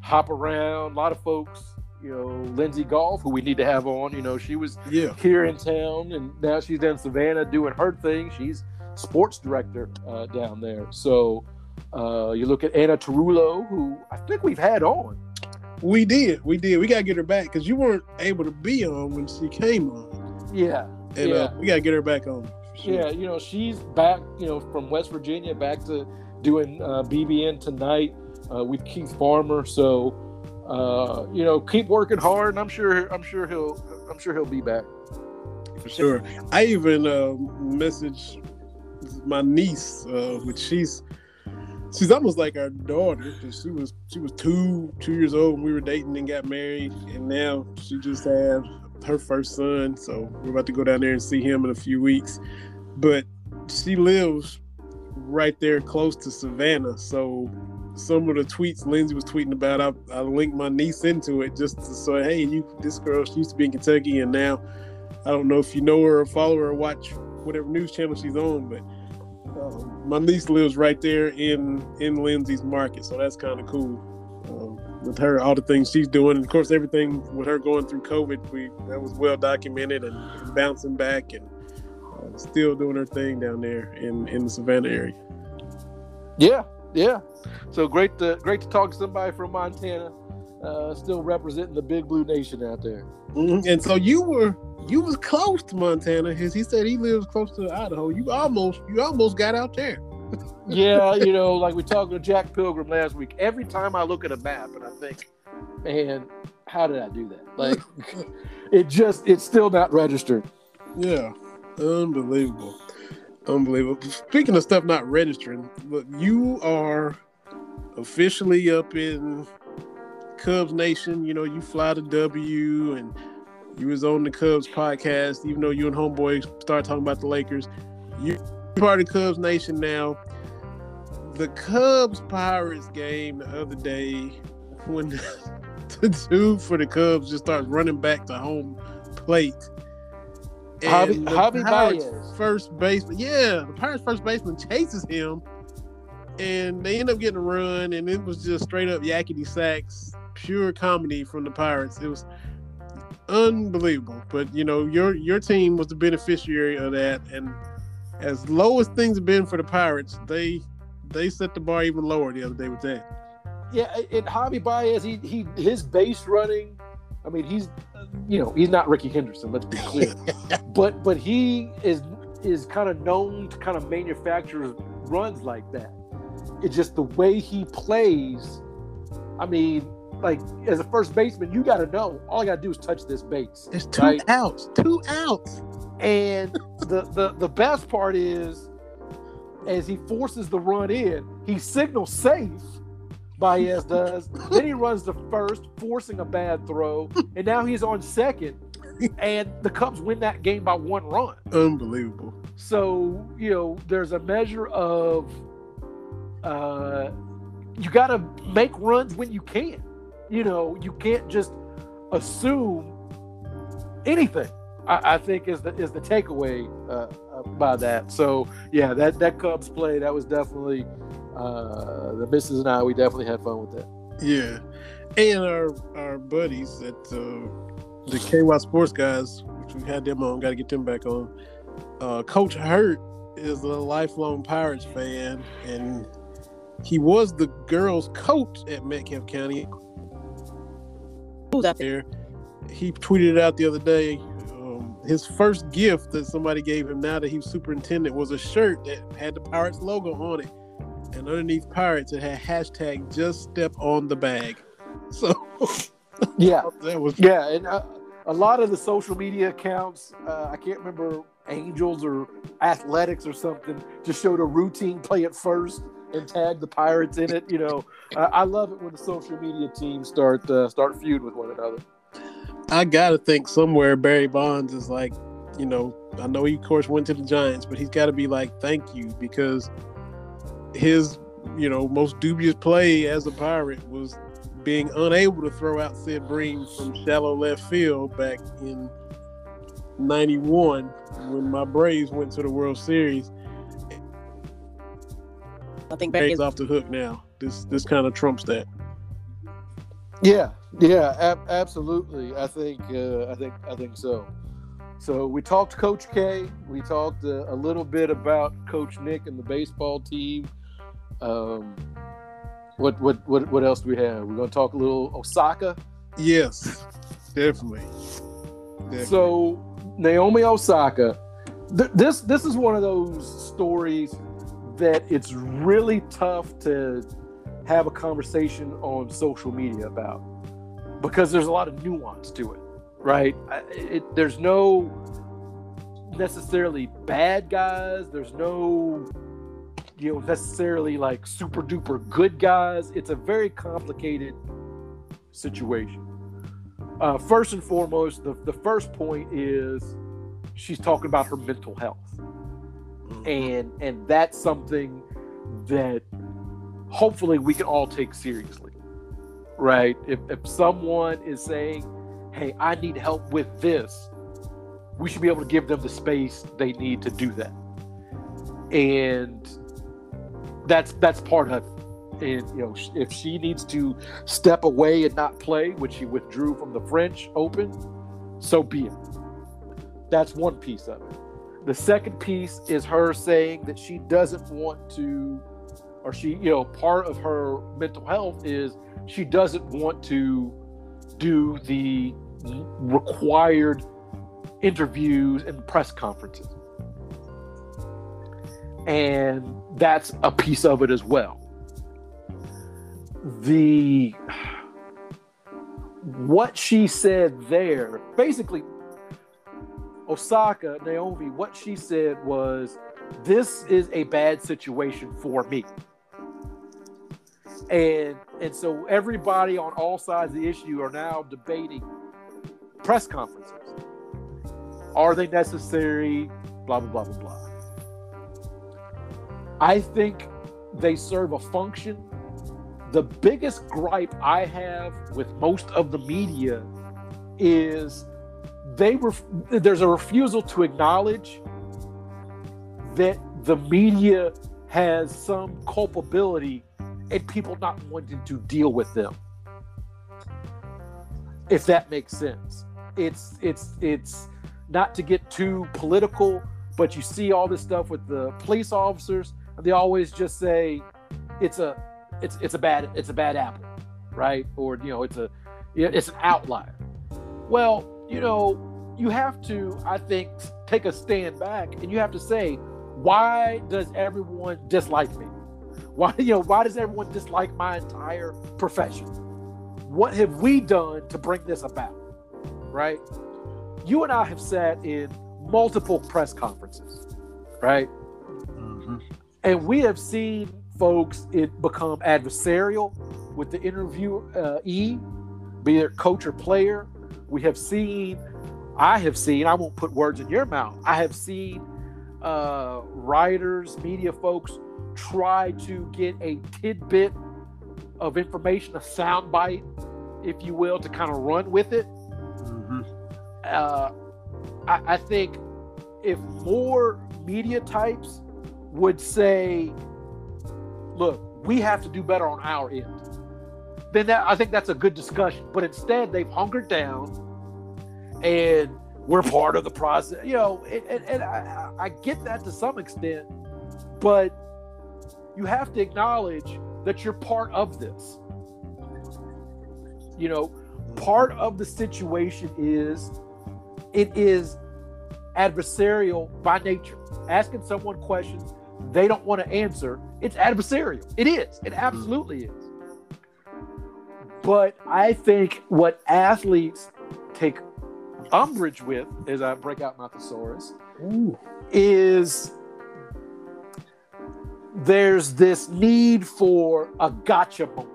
hop around. A lot of folks, you know, Lindsay Golf, who we need to have on. You know, she was yeah here in town, and now she's in Savannah doing her thing. She's sports director uh, down there. So uh, you look at Anna Tarullo, who I think we've had on. We did, we did. We gotta get her back because you weren't able to be on when she came on. Yeah, and yeah. Uh, we gotta get her back on. Sure. Yeah, you know she's back. You know from West Virginia back to doing uh, BBN tonight uh, with Keith Farmer. So uh, you know keep working hard, and I'm sure I'm sure he'll I'm sure he'll be back. For sure. I even uh, messaged my niece, uh, which she's she's almost like our daughter because she was she was two two years old when we were dating and got married, and now she just had her first son. So we're about to go down there and see him in a few weeks. But she lives right there close to Savannah, so some of the tweets Lindsay was tweeting about, I, I linked my niece into it just to say, hey, you this girl she used to be in Kentucky, and now I don't know if you know her or follow her or watch whatever news channel she's on, but um, my niece lives right there in in Lindsay's market, so that's kind of cool. Um, with her, all the things she's doing, and of course, everything with her going through COVID, we that was well documented and, and bouncing back and uh, still doing her thing down there in in the Savannah area. Yeah, yeah. So great to great to talk to somebody from Montana, uh, still representing the Big Blue Nation out there. Mm-hmm. And so you were you was close to Montana. His he said he lives close to Idaho. You almost you almost got out there. [laughs] yeah, you know, like we talked to Jack Pilgrim last week. Every time I look at a map and I think, man, how did I do that? Like, [laughs] it just it's still not registered. Yeah, unbelievable, unbelievable. Speaking of stuff not registering, but you are officially up in Cubs Nation. You know, you fly to W and you was on the Cubs podcast, even though you and Homeboy started talking about the Lakers. You're part of Cubs Nation now. The Cubs Pirates game the other day, when [laughs] the dude for the Cubs just starts running back to home plate. And Javi, Pirates Baez. first baseman, yeah, the Pirates first baseman chases him, and they end up getting a run, and it was just straight up yakety sax, pure comedy from the Pirates. It was unbelievable. But you know, your your team was the beneficiary of that, and as low as things have been for the Pirates, they they set the bar even lower the other day with that. Yeah, and Javi Baez, he he his base running. I mean, he's you know he's not Rickey Henderson. Let's be clear, [laughs] but but he is is kind of known to kind of manufacture runs like that. It's just the way he plays. I mean, like as a first baseman, you got to know all I got to do is touch this base. It's two right? outs, two outs. And the, the the best part is as he forces the run in, he signals safe. Baez [laughs] does. then he runs to first, forcing a bad throw, and now he's on second. And the Cubs win that game by one run. Unbelievable. So you know, there's a measure of uh, you got to make runs when you can. You know, you can't just assume anything. I, I think is the is the takeaway uh, uh, by that. So yeah, that that Cubs play that was definitely uh, the missus and I we definitely had fun with that. Yeah, and our our buddies at uh, the KY Sports guys, which we had them on, got to get them back on. Uh, Coach Hurt is a lifelong Pirates fan, and he was the girls' coach at Metcalfe County. Who's out there? He tweeted it out the other day. Um, his first gift that somebody gave him now that he was superintendent was a shirt that had the Pirates logo on it, and underneath Pirates it had hashtag Just Step on the Bag. [laughs] So Yeah, [laughs] that was yeah, and uh, a lot of the social media accounts, uh, I can't remember Angels or Athletics or something, just showed a routine play at first and tag the Pirates in it. You know, I love it when the social media teams start uh, start feud with one another. I gotta think somewhere Barry Bonds is like, you know, I know he of course went to the Giants, but he's got to be like, thank you because his, you know, most dubious play as a Pirate was being unable to throw out Sid Bream from shallow left field back in '91 when my Braves went to the World Series. I think Barry Barry's is off the hook now. This this kind of trumps that. Yeah, yeah, ab- absolutely. I think uh, I think I think so. So we talked Coach K. We talked uh, a little bit about Coach Nick and the baseball team. Um, what what what what else do we have? We're gonna talk a little Osaka. Yes, definitely. definitely. So Naomi Osaka, th- this this is one of those stories that it's really tough to have a conversation on social media about because there's a lot of nuance to it, right? It, there's no necessarily bad guys. There's no you know necessarily like super duper good guys. It's a very complicated situation. Uh, first and foremost, the, the first point is she's talking about her mental health, Mm-hmm. and and that's something that hopefully we can all take seriously, right? If if someone is saying, "Hey, I need help with this," we should be able to give them the space they need to do that, and that's that's part of it. And you know if she needs to step away and not play which she withdrew from the french open so be it. That's one piece of it the second piece is her saying that she doesn't want to or she you know part of her mental health is she doesn't want to do the required interviews and press conferences. And that's a piece of it as well. The what she said there basically osaka naomi what she said was this is a bad situation for me. And and so everybody on all sides of the issue are now debating press conferences. Are they necessary? Blah blah blah blah blah. I think they serve a function. The biggest gripe I have with most of the media is they there's a refusal to acknowledge that the media has some culpability and people not wanting to deal with them. If that makes sense. It's it's it's not to get too political, but you see all this stuff with the police officers, they always just say it's a it's it's a bad it's a bad apple, right? Or you know, it's a it's an outlier. Well, you know, you have to, I think, take a stand back and you have to say, why does everyone dislike me? Why [laughs] you know why does everyone dislike my entire profession? What have we done to bring this about? Right? You and I have sat in multiple press conferences, right? Mhm. And we have seen folks it become adversarial with the interviewee, uh, E, be it coach or player. We have seen, I have seen, I won't put words in your mouth. I have seen uh, writers, media folks try to get a tidbit of information, a soundbite, if you will, to kind of run with it. Mm-hmm. Uh, I, I think if more media types would say, look, we have to do better on our end, then that I think that's a good discussion. But instead, they've hunkered down and we're part of the process. You know, and, and, and I, I get that to some extent, but you have to acknowledge that you're part of this. You know, part of the situation is it is adversarial by nature. Asking someone questions they don't want to answer, it's adversarial. It is. It absolutely is. But I think what athletes take umbrage with, as I break out my thesaurus, Ooh. is there's this need for a gotcha moment.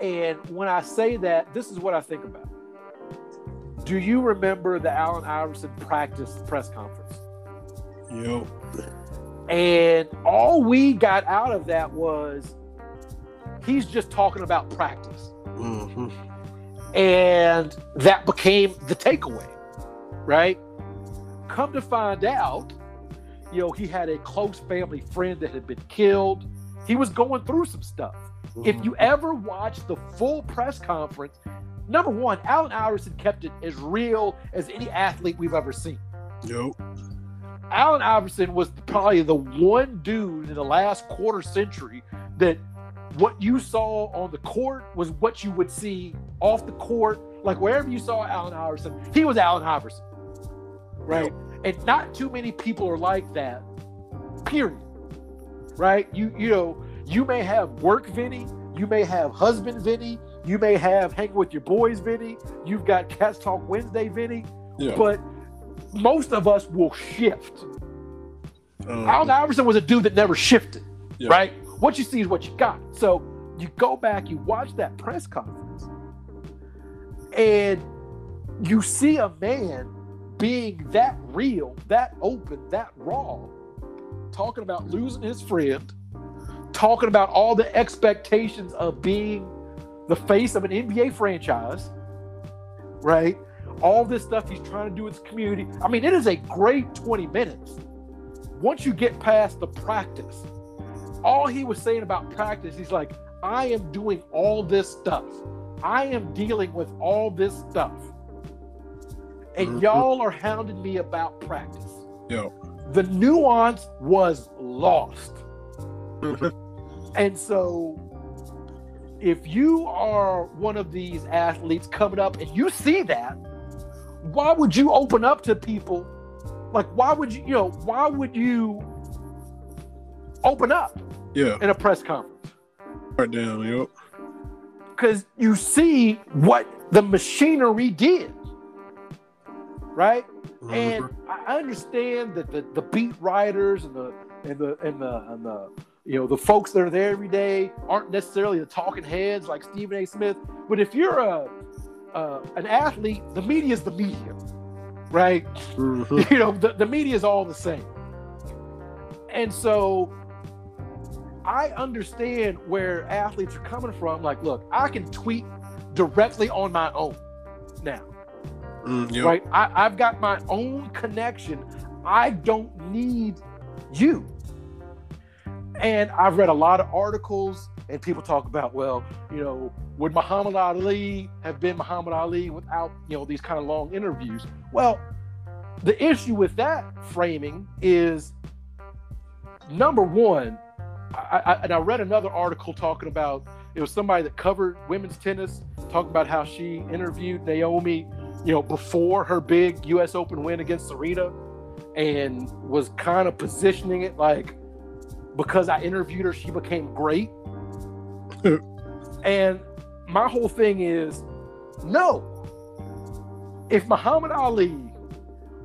And when I say that, this is what I think about. Do you remember the Allen Iverson practice press conference? Yo. And all we got out of that was he's just talking about practice. Mm-hmm. And that became the takeaway, right? Come to find out, you know, he had a close family friend that had been killed. He was going through some stuff. If mm-hmm. you ever watch the full press conference, number one, Allen Iverson kept it as real as any athlete we've ever seen. Nope. Allen Iverson was probably the one dude in the last quarter century that what you saw on the court was what you would see off the court. Like wherever you saw Allen Iverson, he was Allen Iverson. Right? And not too many people are like that. Period. Right? You you know, you may have work Vinny, you may have husband Vinny, you may have hanging with your boys Vinny, you've got Cats Talk Wednesday Vinny, Yeah. but most of us will shift. Um, Allen Iverson was a dude that never shifted, Yeah. right? What you see is what you got. So you go back, you watch that press conference, and you see a man being that real, that open, that raw, talking about losing his friend, talking about all the expectations of being the face of an NBA franchise, right? All this stuff he's trying to do with his community. I mean, it is a great 20 minutes once you get past the practice, all he was saying about practice, he's like, I am doing all this stuff. I am dealing with all this stuff. And Mhm. y'all are hounding me about practice. Yo. The nuance was lost. And so, if you are one of these athletes coming up and you see that, why would you open up to people? Like, why would you, you know, why would you open up yeah. in a press conference? Right down. Yo. Because you see what the machinery did, right? And I understand that the, the beat writers and the and the and the and the you know the folks that are there every day aren't necessarily the talking heads like Stephen A. Smith. But if you're a uh, an athlete, the media is the media, right? Mhm. [laughs] you know the, the media is all the same and so i understand where athletes are coming from. Like look i can tweet directly on my own now Mm, yo. right? I, i've got my own connection. I don't need you. And i've read a lot of articles and people talk about well you know would muhammad ali have been muhammad ali without you know these kind of long interviews? Well the issue with that framing is number one I, I, and i read another article talking about it was somebody that covered women's tennis talking about how she interviewed naomi you know before her big us open win against serena and was kind of positioning it like because i interviewed her she became great. [laughs] And my whole thing is no. If muhammad ali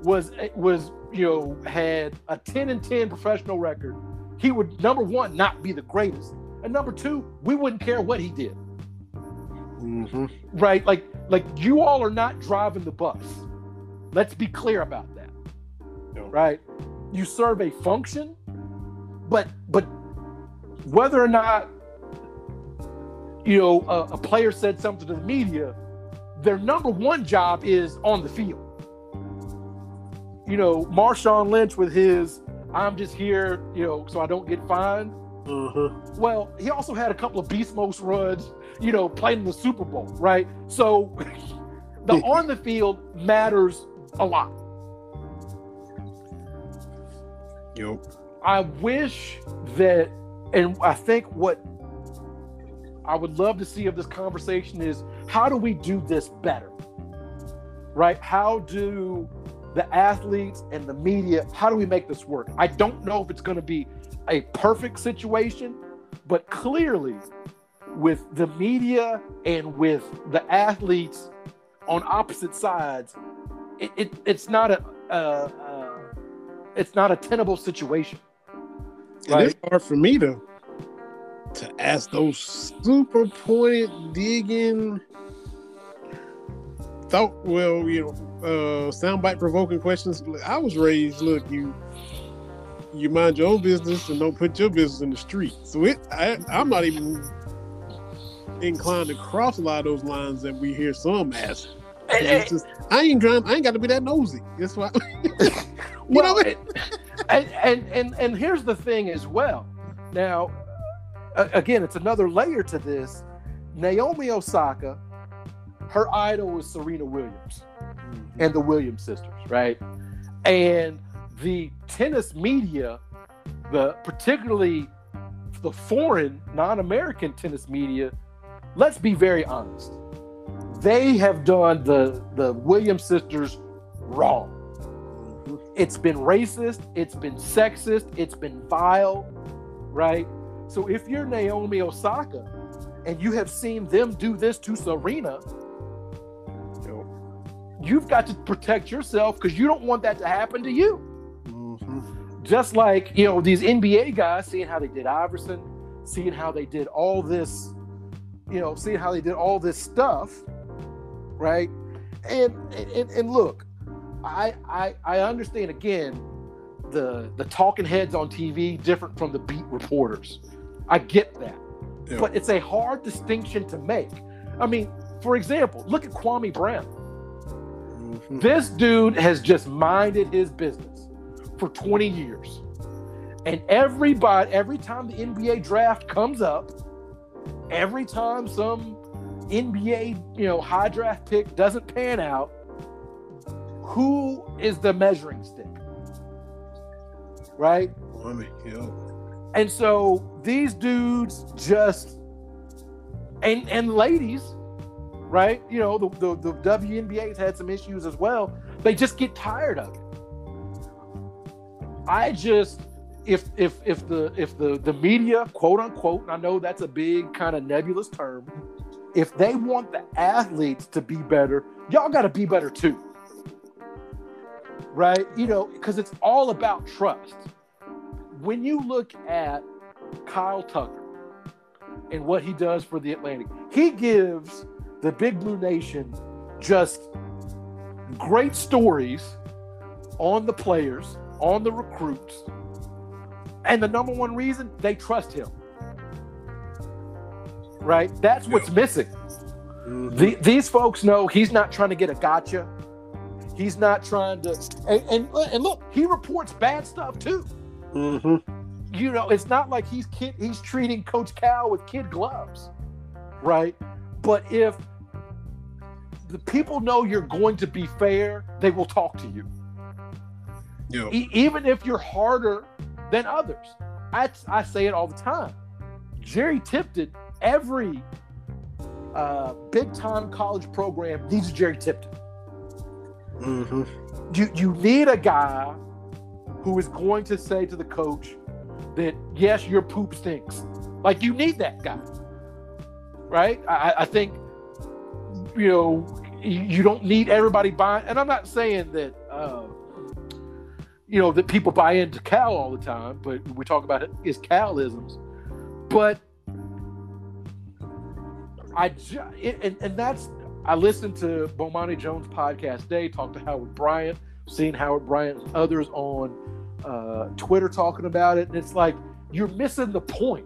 was was you know, had a 10 and 10 professional record, he would number one not be the greatest, and number two, we wouldn't care what he did. Mm-hmm. Right? Like, like you all are not driving the bus. Let's be clear about that. No. Right? You serve a function, but but whether or not you know a, a player said something to the media, their number one job is on the field. You know, Marshawn Lynch with his I'm just here, you know, so I don't get fined. Uh-huh. Well, he also had a couple of beast mode runs, you know, playing in the Super Bowl, right? So [laughs] the on the field matters a lot. Yo. I wish that, and I think what I would love to see of this conversation is how do we do this better? Right? How do the athletes and the media, how do we make this work? I don't know if it's going to be a perfect situation, but clearly with the media and with the athletes on opposite sides, it, it it's not a uh, uh, it's not a tenable situation. And it's hard for me to to ask those super pointed, digging, thought. Well, you know, uh, soundbite provoking questions. I was raised. Look, you you mind your own business and don't put your business in the street. So it, I, I'm not even inclined to cross a lot of those lines that we hear some ask. It's just, I ain't trying. I ain't got to be that nosy. That's why. you [laughs] [laughs] well, know and, and and and here's the thing as well. Now, again, it's another layer to this. Naomi Osaka, her idol was Serena Williams and the Williams sisters, right? And the tennis media, the particularly the foreign non-American tennis media, let's be very honest. They have done the the Williams sisters wrong. It's been racist, it's been sexist, it's been vile, right? So if you're Naomi Osaka and you have seen them do this to Serena, you've got to protect yourself because you don't want that to happen to you. Mhm. Just like, you know, these NBA guys seeing how they did Iverson, seeing how they did all this, you know, seeing how they did all this stuff, right? And and, and look, I, I I understand again the the talking heads on TV different from the beat reporters. I get that. Yeah. But it's a hard distinction to make. I mean, for example, look at Kwame Brown. Mhm. This dude has just minded his business for 20 years. And everybody, every time the NBA draft comes up, every time some NBA, you know, high draft pick doesn't pan out, who is the measuring stick? Right? I mean, yo. And so these dudes just and and ladies, right? You know, the, the, the WNBA's had some issues as well. They just get tired of it. I just if if if the if the the media, quote unquote, and I know that's a big kind of nebulous term, if they want the athletes to be better, y'all got to be better too. Right? You know, because it's all about trust. When you look at Kyle Tucker and what he does for the Athletic, he gives the Big Blue Nation just great stories on the players, on the recruits. And the number one reason they trust him. Right? That's what's missing. Mhm. The, these folks know he's not trying to get a gotcha. He's not trying to. And, and, and look, he reports bad stuff too. Mhm. You know, it's not like he's kid, he's treating Coach Cal with kid gloves, right? But if the people know you're going to be fair, they will talk to you, Yo. e- even if you're harder than others. I, I say it all the time. Jerry Tipton, every uh, big time college program needs a Jerry Tipton. Mm-hmm. you you need a guy who is going to say to the coach that yes, your poop stinks. Like you need that guy, right? I, I think you know you, don't need everybody buying. And I'm not saying that uh, you know, that people buy into Cal all the time, but we talk about it is Calisms. But I and, and that's I listened to Bomani Jones podcast day, talked to Howard Bryant, seen Howard Bryant and others on uh, Twitter talking about it, and it's like you're missing the point.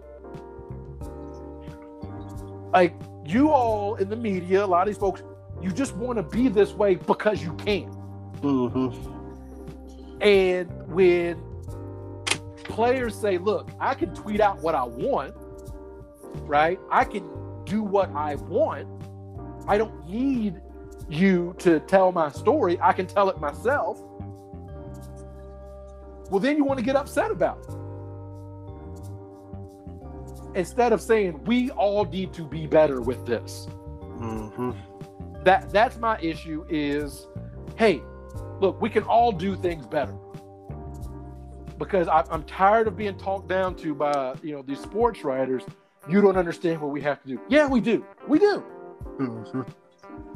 Like you all in the media, a lot of these folks, you just want to be this way because you can. Mm-hmm. And when players say, look, I can tweet out what I want, right? I can do what I want. I don't need you to tell my story. I can tell it myself. Well, then you want to get upset about it. Instead of saying, we all need to be better with this. Mm-hmm. That that's my issue is, hey, look, we can all do things better. Because I, I'm tired of being talked down to by you know these sports writers. You don't understand what we have to do. Yeah, we do. We do. Mm-hmm.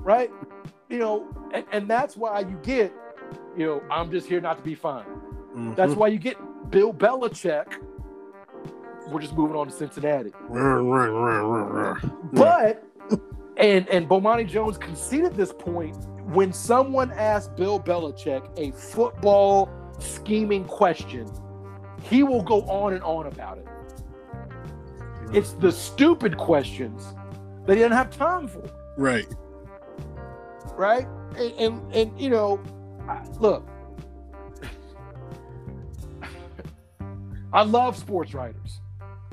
Right? You know, and, and that's why you get, you know, I'm just here not to be fine. Mm-hmm. That's why you get Bill Belichick. We're just moving on to Cincinnati. But and and Bomani Jones conceded this point when someone asked Bill Belichick a football scheming question, he will go on and on about it. It's the stupid questions that he doesn't have time for, right. right? And and, and you know, look, [laughs] I love sports writers.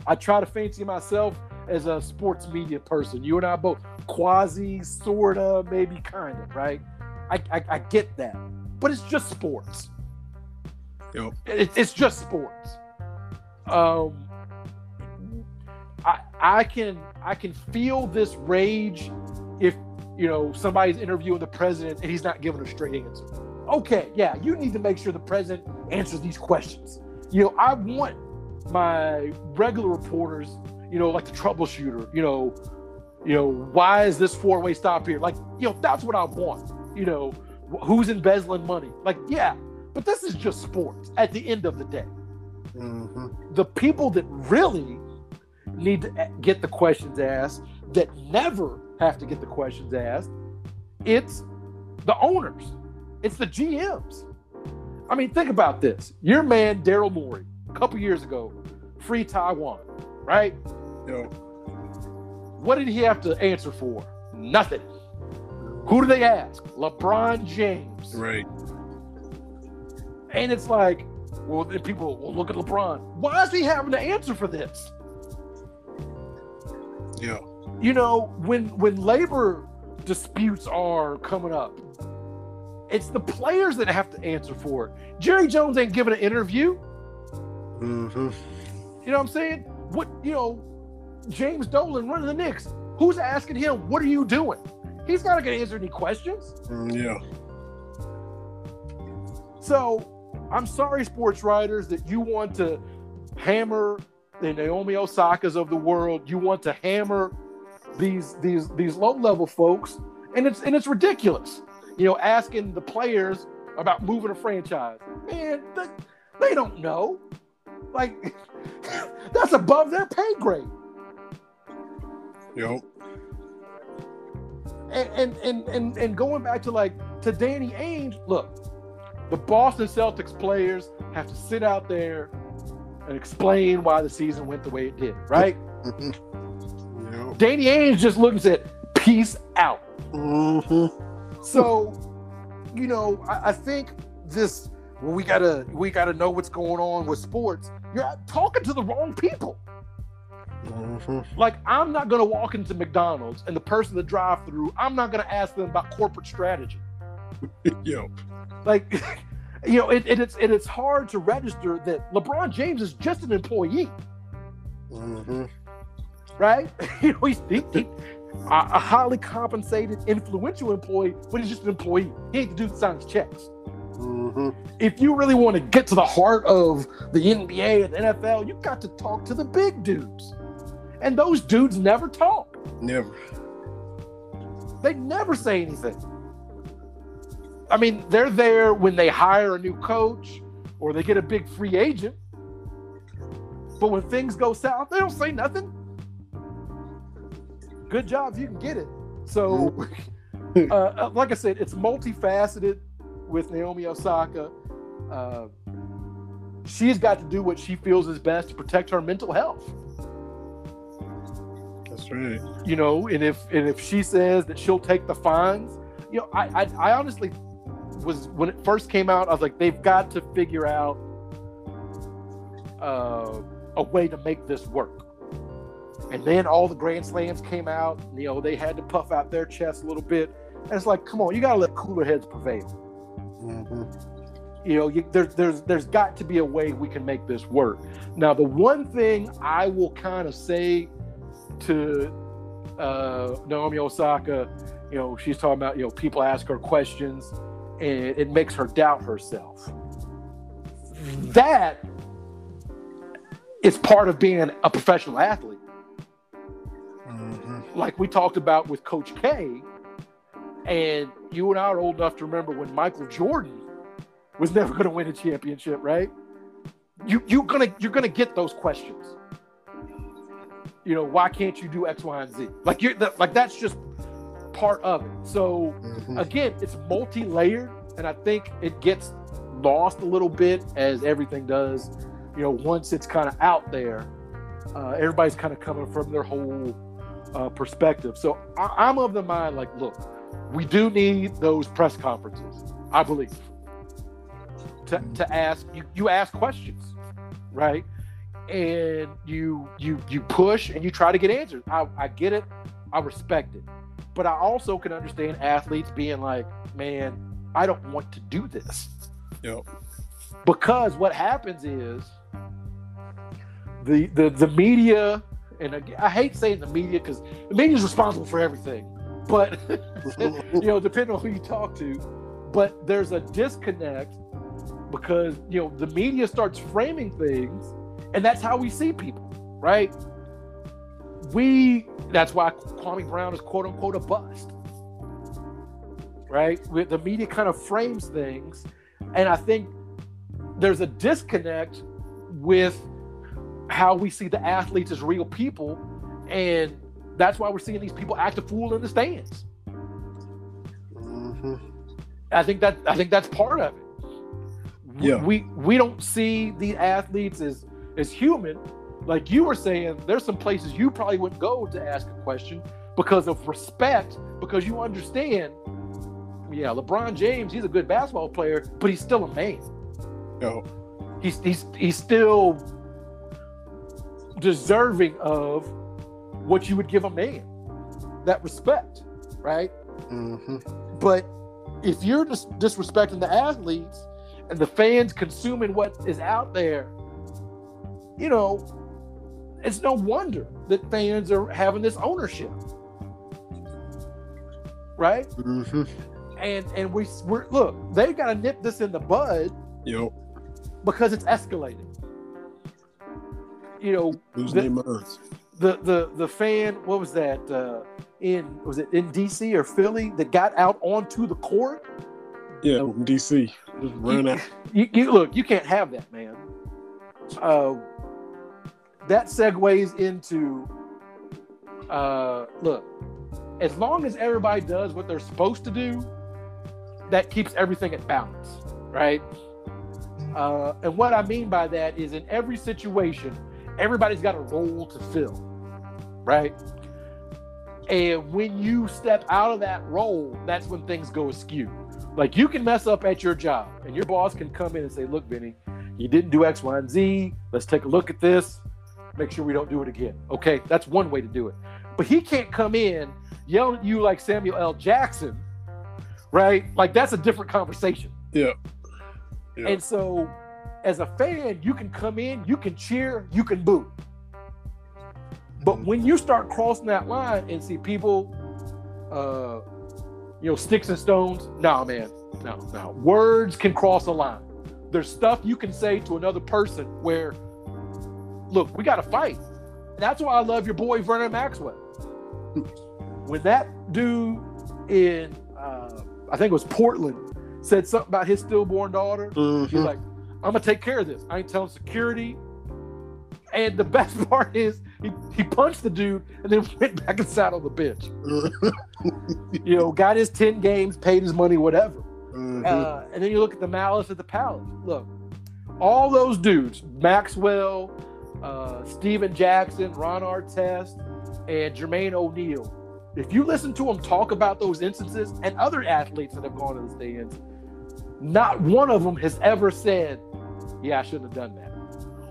I try to fancy myself as a sports media person. You and I both quasi, sorta, maybe kind of, right? I, I, I get that, but it's just sports. Yep. It, it's just sports. Um, I I can I can feel this rage if you know somebody's interviewing the president and he's not giving a straight answer. Okay, yeah, you need to make sure the president answers these questions. You know, I want my regular reporters, you know, like the troubleshooter, you know, you know, why is this four-way stop here? Like, you know, that's what I want. You know, who's embezzling money? Like, yeah, but this is just sports at the end of the day. Mm-hmm. The people that really need to get the questions asked, that never have to get the questions asked, it's the owners, it's the GMs. I mean, think about this. Your man, Daryl Morey, a couple years ago, free Taiwan, right? Yep. What did he have to answer for? Nothing. Who do they ask? LeBron James. Right. And it's like, well, then people will look at LeBron. Why is he having to answer for this? Yeah. You know, when when labor disputes are coming up, it's the players that have to answer for it. Jerry Jones ain't giving an interview. Mm-hmm. You know what I'm saying? What you know, James Dolan running the Knicks. Who's asking him, what are you doing? He's not gonna answer any questions. Mm, yeah. So I'm sorry, sports writers, that you want to hammer the Naomi Osaka's of the world. You want to hammer these these these low level folks, and it's and it's ridiculous. You know, asking the players about moving a franchise, man, they, they don't know. Like [laughs] that's above their pay grade. Yep. and and and and, and going back to like to Danny Ainge, look, the Boston Celtics players have to sit out there and explain why the season went the way it did, right? [laughs] Yep. Danny Ainge just looked and said, "Peace out." Mm-hmm. So, you know, I, I think this we gotta we gotta know what's going on with sports. You're talking to the wrong people. Mm-hmm. Like, I'm not gonna walk into McDonald's and the person at the drive-through, I'm not gonna ask them about corporate strategy. [laughs] Yep. like [laughs] you know it, it, it's it, it's hard to register that lebron james is just an employee Mm-hmm. right [laughs] you know he's he, he, a, a highly compensated influential employee but he's just an employee he ain't the dude that signs checks Mm-hmm. if you really want to get to the heart of the nba and the nfl you've got to talk to the big dudes and those dudes never talk Never. they never say anything. I mean, they're there when they hire a new coach, or they get a big free agent. But when things go south, they don't say nothing. Good job if you can get it. So, [laughs] uh, uh, like I said, it's multifaceted with Naomi Osaka. Uh, she's got to do what she feels is best to protect her mental health. That's right. You know, and if and if she says that she'll take the fines, you know, I I, I honestly was when it first came out, I was like, they've got to figure out uh, a way to make this work. And then all the Grand Slams came out. You know, they had to puff out their chest a little bit. And it's like, come on, you got to let cooler heads prevail. Mm-hmm. You know, you, there, there's there's got to be a way we can make this work. Now, the one thing I will kind of say to uh, Naomi Osaka, you know, she's talking about, you know, people ask her questions and it makes her doubt herself. That is part of being a professional athlete. Mm-hmm. Like we talked about with Coach K, and you and I are old enough to remember when Michael Jordan was never going to win a championship, right? You you're gonna you're gonna get those questions. You know, why can't you do X, Y, and Z? Like you're that, like that's just part of it. So Mm-hmm. again, it's multi-layered, and I think it gets lost a little bit as everything does. You know, once it's kind of out there, uh, everybody's kind of coming from their whole uh, perspective. So I, I'm of the mind, like, look, we do need those press conferences. I believe to, to ask you, you ask questions, right? And you you you push and you try to get answers. I, I get it. I respect it. But I also can understand athletes being like, man, I don't want to do this. Yep. Because what happens is the the the media, and I hate saying the media because the media is responsible for everything. But [laughs] you know, depending on who you talk to, but there's a disconnect because you know the media starts framing things, and that's how we see people, right? We that's why Kwame Brown is quote unquote a bust, right? With the media kind of frames things, and I think there's a disconnect with how we see the athletes as real people, and that's why we're seeing these people act a fool in the stands. Mm-hmm. I think that I think that's part of it. Yeah. We we don't see the athletes as as human. Like you were saying, there's some places you probably wouldn't go to ask a question because of respect, because you understand. Yeah, LeBron James, he's a good basketball player, but he's still a man. Yo. He's he's he's still deserving of what you would give a man. That respect, right? Mm-hmm. But if you're dis- disrespecting the athletes and the fans consuming what is out there, you know, it's no wonder that fans are having this ownership, right? Mm-hmm. And and we we're look, they've got to nip this in the bud Yo. because it's escalating. You know, whose The- their minds. The the the fan, what was that? Uh, in was it in DC or Philly that got out onto the court? Yeah, DC. Just run out. [laughs] you, you look, you can't have that, man. Uh, that segues into uh, look. As long as everybody does what they're supposed to do, that keeps everything at balance, right? Uh, and what I mean by that is, in every situation, everybody's got a role to fill, right? And when you step out of that role, that's when things go askew. Like you can mess up at your job, and your boss can come in and say, "Look, Benny, you didn't do X, Y, and Z. Let's take a look at this. Make sure we don't do it again." Okay, that's one way to do it. But he can't come in yelling at you like Samuel L. Jackson, right? Like that's a different conversation. Yeah. Yeah. And so, as a fan, you can come in, you can cheer, you can boo. But when you start crossing that line and see people, uh, you know, sticks and stones, no, man, no, no. Words can cross a line. There's stuff you can say to another person where, look, we got to fight. That's why I love your boy Vernon Maxwell. when that dude in, uh, I think it was Portland, said something about his stillborn daughter, Mhm. He's like, I'm gonna take care of this. I ain't telling security. And the best [laughs] part is he, he punched the dude and then [laughs] went back and sat on the bench. [laughs] you know, got his 10 games, paid his money, whatever. Mhm. Uh, and then you look at the malice at the palace. Look, all those dudes, Maxwell, uh, Stephen Jackson, Ron Artest, and Jermaine O'Neal. If you listen to them talk about those instances and other athletes that have gone to the stands, not one of them has ever said, "Yeah, I shouldn't have done that."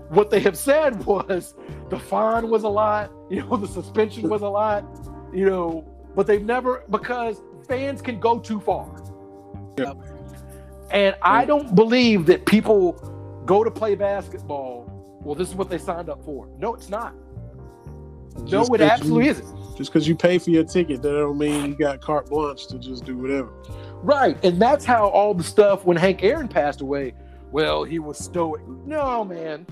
What they have said [laughs] was the fine was a lot, [laughs] you know, the suspension was a lot, you know, but they've never because fans can go too far. And I don't believe that people go to play basketball. Well, this is what they signed up for. No, it's not. No, Just it absolutely you, isn't. Just because you pay for your ticket, that don't mean you got carte blanche to just do whatever. Right. And that's how all the stuff when Hank Aaron passed away, well, he was stoic. No, man.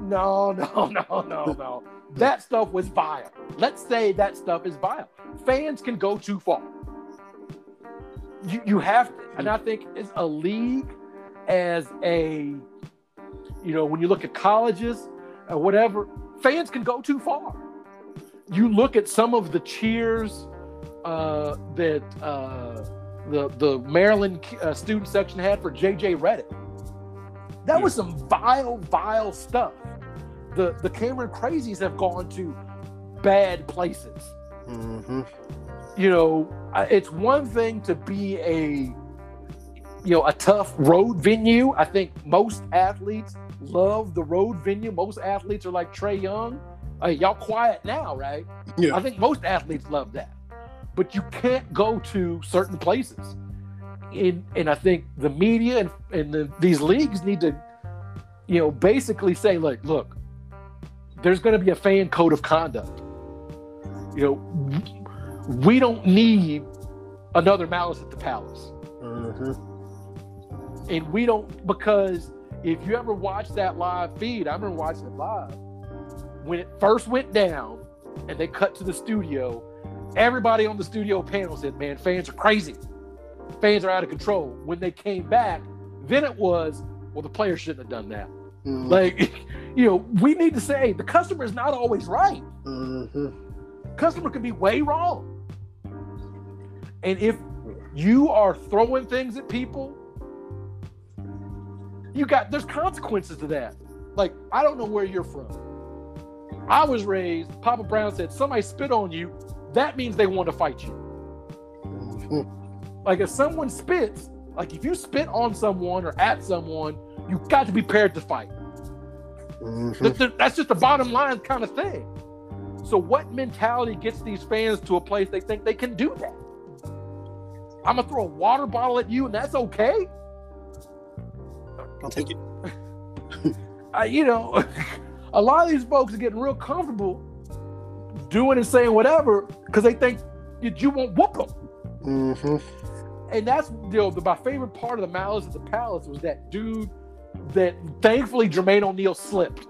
No, [laughs] no, no, no, no. That stuff was vile. Let's say that stuff is vile. Fans can go too far. You, you have to, and I think it's a league, as a, you know, when you look at colleges or whatever, fans can go too far. You look at some of the cheers uh, that uh, the the Maryland uh, student section had for JJ Redick. That was some vile, vile stuff. The the Cameron Crazies have gone to bad places. Mm-hmm. You know, it's one thing to be a you know a tough road venue. I think most athletes love the road venue. Most athletes are like Trae Young. Hey, y'all quiet now, right? Yeah. I think most athletes love that. But you can't go to certain places. In, and I think the media and, and the, these leagues need to, you know, basically say, like, look, there's going to be a fan code of conduct. You know, we don't need another malice at the palace. Mm-hmm. And we don't, because if you ever watch that live feed, I remember watching it live. When it first went down and they cut to the studio, everybody on the studio panel said, Man, fans are crazy. Fans are out of control. When they came back, then it was, Well, the players shouldn't have done that. Mm-hmm. Like, [laughs] you know, we need to say the customer is not always right. Mm-hmm. Customer could be way wrong. And if you are throwing things at people, you got there's consequences to that. Like, I don't know where you're from. I was raised, Papa Brown said, somebody spit on you, that means they want to fight you. Mm-hmm. Like if someone spits, like if you spit on someone or at someone, you got to be prepared to fight. Mm-hmm. Th- th- That's just the bottom line kind of thing. So, what mentality gets these fans to a place they think they can do that? I'm gonna throw a water bottle at you, and that's okay. I'll take it. [laughs] I, you know, [laughs] a lot of these folks are getting real comfortable doing and saying whatever because they think that you won't whoop them. Mm-hmm. and that's you know the, my favorite part of the Malice at the Palace was that dude that thankfully Jermaine O'Neal slipped.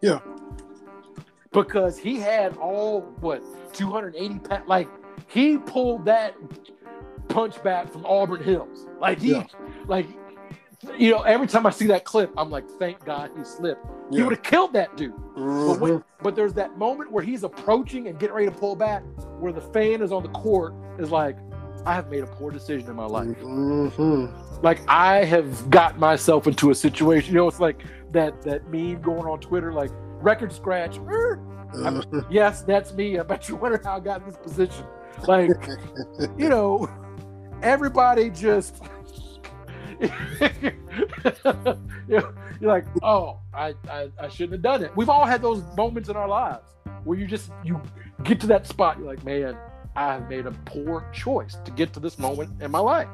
Yeah. Because he had all what 280 pounds. Like he pulled that punch back from Auburn Hills. Like he, Yeah. like you know, every time I see that clip, I'm like, thank God he slipped. He would have killed that dude. But, Mhm. when, but there's that moment where he's approaching and getting ready to pull back, where the fan is on the court is like, I have made a poor decision in my life. Mhm. Like I have got myself into a situation. You know, it's like that that meme going on Twitter, like record scratch. Mhm. Yes, that's me. I bet you wonder how I got in this position. Like, you know, everybody just [laughs] you're like, oh, I, I I shouldn't have done it. We've all had those moments in our lives where you just you get to that spot, you're like, man, I have made a poor choice to get to this moment in my life.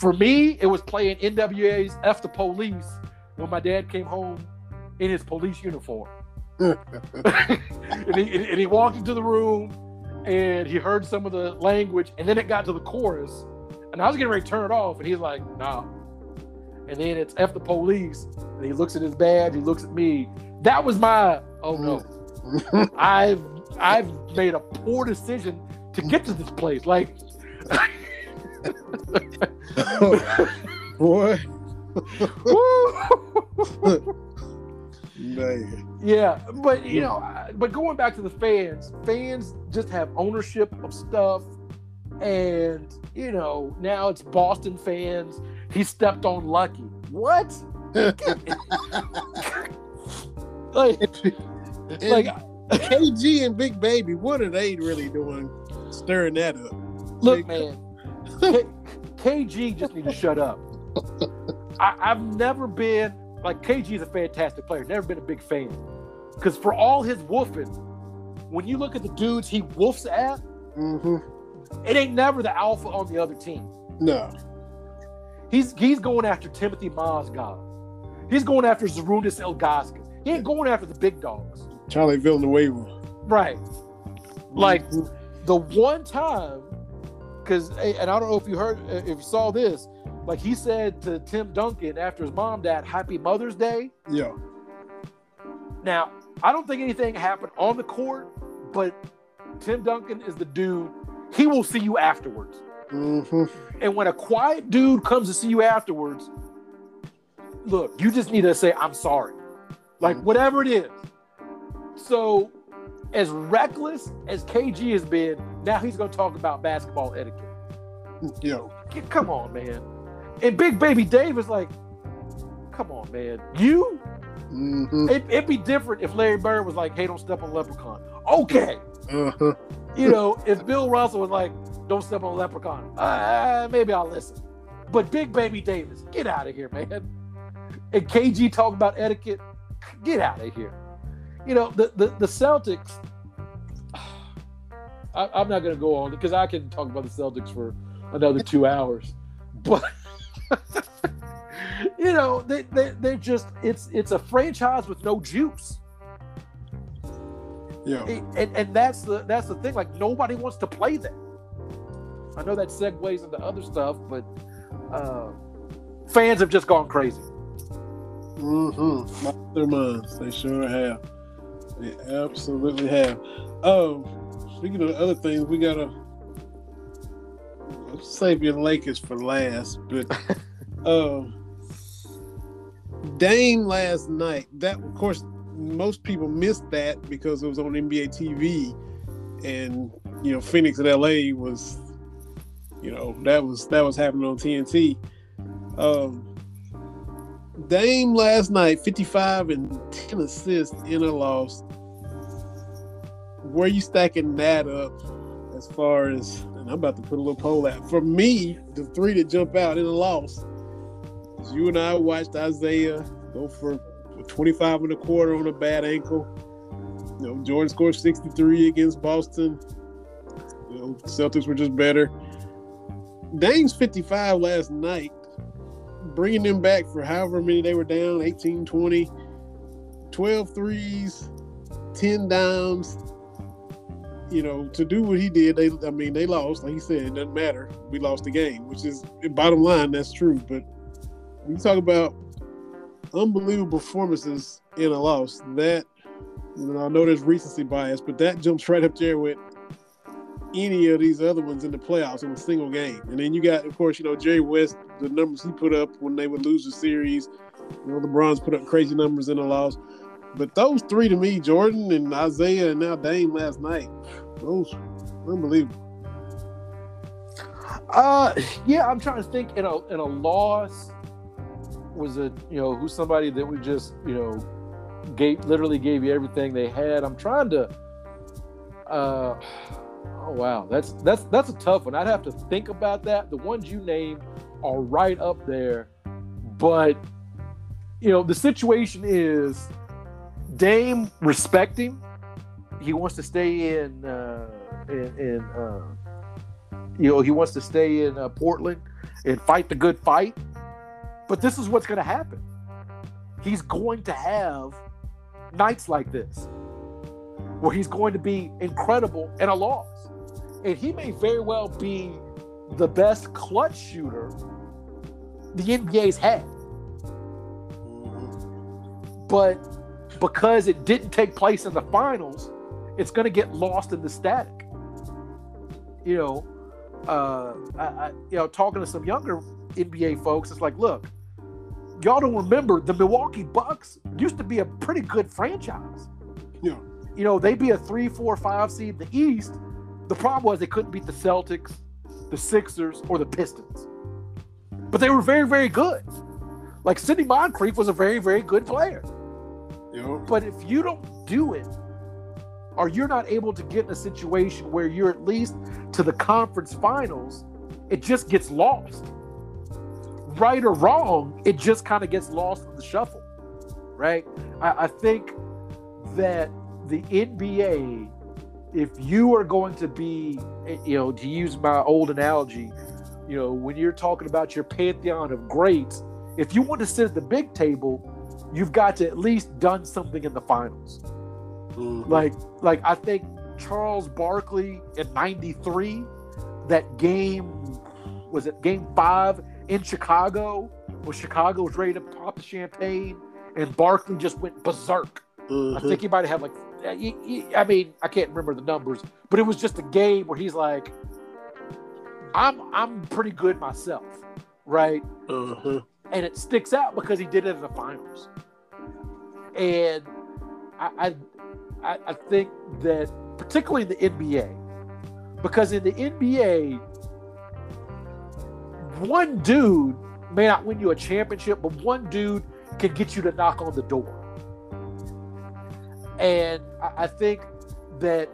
For me, it was playing NWA's F the Police when my dad came home in his police uniform. [laughs] and, he, and he walked into the room and he heard some of the language, and then it got to the chorus. And I was getting ready to turn it off, and he's like, nah. And then it's F the police, and he looks at his badge, he looks at me. That was my oh no. [laughs] I've I've made a poor decision to get to this place. Like Boy. [laughs] woo, Man. Yeah, but you know, but going back to the fans, fans just have ownership of stuff, and you know now it's Boston fans. He stepped on Lucky. What? [laughs] like, And like, KG and Big Baby, what are they really doing stirring that up? look, man, K- KG just need to shut up. [laughs] I, I've never been like KG is a fantastic player. Never been a big fan because for all his woofing, when you look at the dudes he woofs at, Mm-hmm. It ain't never the alpha on the other team. No. He's he's going after Timofey Mozgov. He's going after Zydrunas Ilgauskas. He ain't going after the big dogs. Charlie Villanueva. Right. Like Mhm. the one time, because and I don't know if you heard if you saw this, like he said to Tim Duncan after his mom died, "Happy Mother's Day." Yeah. Now I don't think anything happened on the court, but Tim Duncan is the dude. He will see you afterwards. Mm-hmm. And when a quiet dude comes to see you afterwards, look, you just need to say, I'm sorry. Like, whatever it is. So, as reckless as KG has been, now he's going to talk about basketball etiquette. Yo. Come on, man. And Big Baby Dave is like, come on, man. You? Mm-hmm. It, it'd be different if Larry Bird was like, hey, don't step on leprechaun. Okay. Uh-huh. You know, if Bill Russell was like, "Don't step on leprechaun," uh, maybe I'll listen. But Big Baby Davis, get out of here, man. And KG talk about etiquette, get out of here. You know, the the, the Celtics. [sighs] I, I'm not going to go on because I can talk about the Celtics for another two hours, but. [laughs] you know they, they they're just it's it's a franchise with no juice Yeah. and, and that's the that's the thing. Like nobody wants to play that. I know that segues into other stuff, but uh, fans have just gone crazy. Mm-hmm. Their minds. They sure have. They absolutely have. Um, speaking of other things, we gotta save your Lakers for last. But [laughs] um, Dame last night. That of course most people missed that because it was on NBA TV, and you know Phoenix and LA was, you know that was that was happening on TNT. Um, Dame last night, 55 and 10 assists in a loss. Where you stacking that up as far as, and I'm about to put a little poll out. For me, the three that jump out in a loss is you and I watched Isaiah go for 25 and a quarter on a bad ankle. You know, Jordan scored 63 against Boston. You know, Celtics were just better. Dame's 55 last night bringing them back for however many they were down 18 20 12 threes 10 dimes you know to do what he did they i mean they lost like he said it doesn't matter we lost the game which is bottom line that's true but when you talk about unbelievable performances in a loss that i know there's recency bias but that jumps right up there with any of these other ones in the playoffs in a single game. And then you got, of course, you know, Jerry West, the numbers he put up when they would lose the series. You know, the Browns put up crazy numbers in the loss. But those three to me, Jordan and Isaiah and now Dame last night, those unbelievable. Uh, yeah, I'm trying to think. In a in a loss, was it you know who's somebody that we just you know gave literally gave you everything they had. I'm trying to. Uh, oh wow, that's that's that's a tough one. I'd have to think about that. The ones you named are right up there, but you know the situation is Dame respecting. He wants to stay in uh, in, in uh, you know he wants to stay in uh, Portland and fight the good fight. But this is what's going to happen. He's going to have nights like this where he's going to be incredible in a loss. And he may very well be the best clutch shooter the NBA's had. But because it didn't take place in the finals, it's going to get lost in the static. You know, uh, I, I, you know, talking to some younger NBA folks, it's like, look, y'all don't remember the Milwaukee Bucks used to be a pretty good franchise. Yeah. You know, they'd be a three, four, five seed in the East. The problem was they couldn't beat the Celtics, the Sixers, or the Pistons. But they were very, very good. Like Sidney Moncrief was a very, very good player. Know, But if you don't do it, or you're not able to get in a situation where you're at least to the conference finals, it just gets lost. Right or wrong, it just kind of gets lost in the shuffle. Right? I, I think that the NBA, if you are going to be, you know, to use my old analogy, you know, when you're talking about your pantheon of greats, if you want to sit at the big table, you've got to at least done something in the finals. mhm. Like, like I think Charles Barkley in '93, that game was it Game Five in Chicago, where Chicago was ready to pop the champagne, and Barkley just went berserk. I Mhm. think he might have like, he- he- I mean, I can't remember the numbers, but it was just a game where he's like, "I'm, I'm pretty good myself, right?" Uh-huh. and it sticks out because he did it in the finals. And I, I, I I think that particularly in the NBA, because in the NBA, one dude may not win you a championship, but one dude can get you to knock on the door. And I, I think that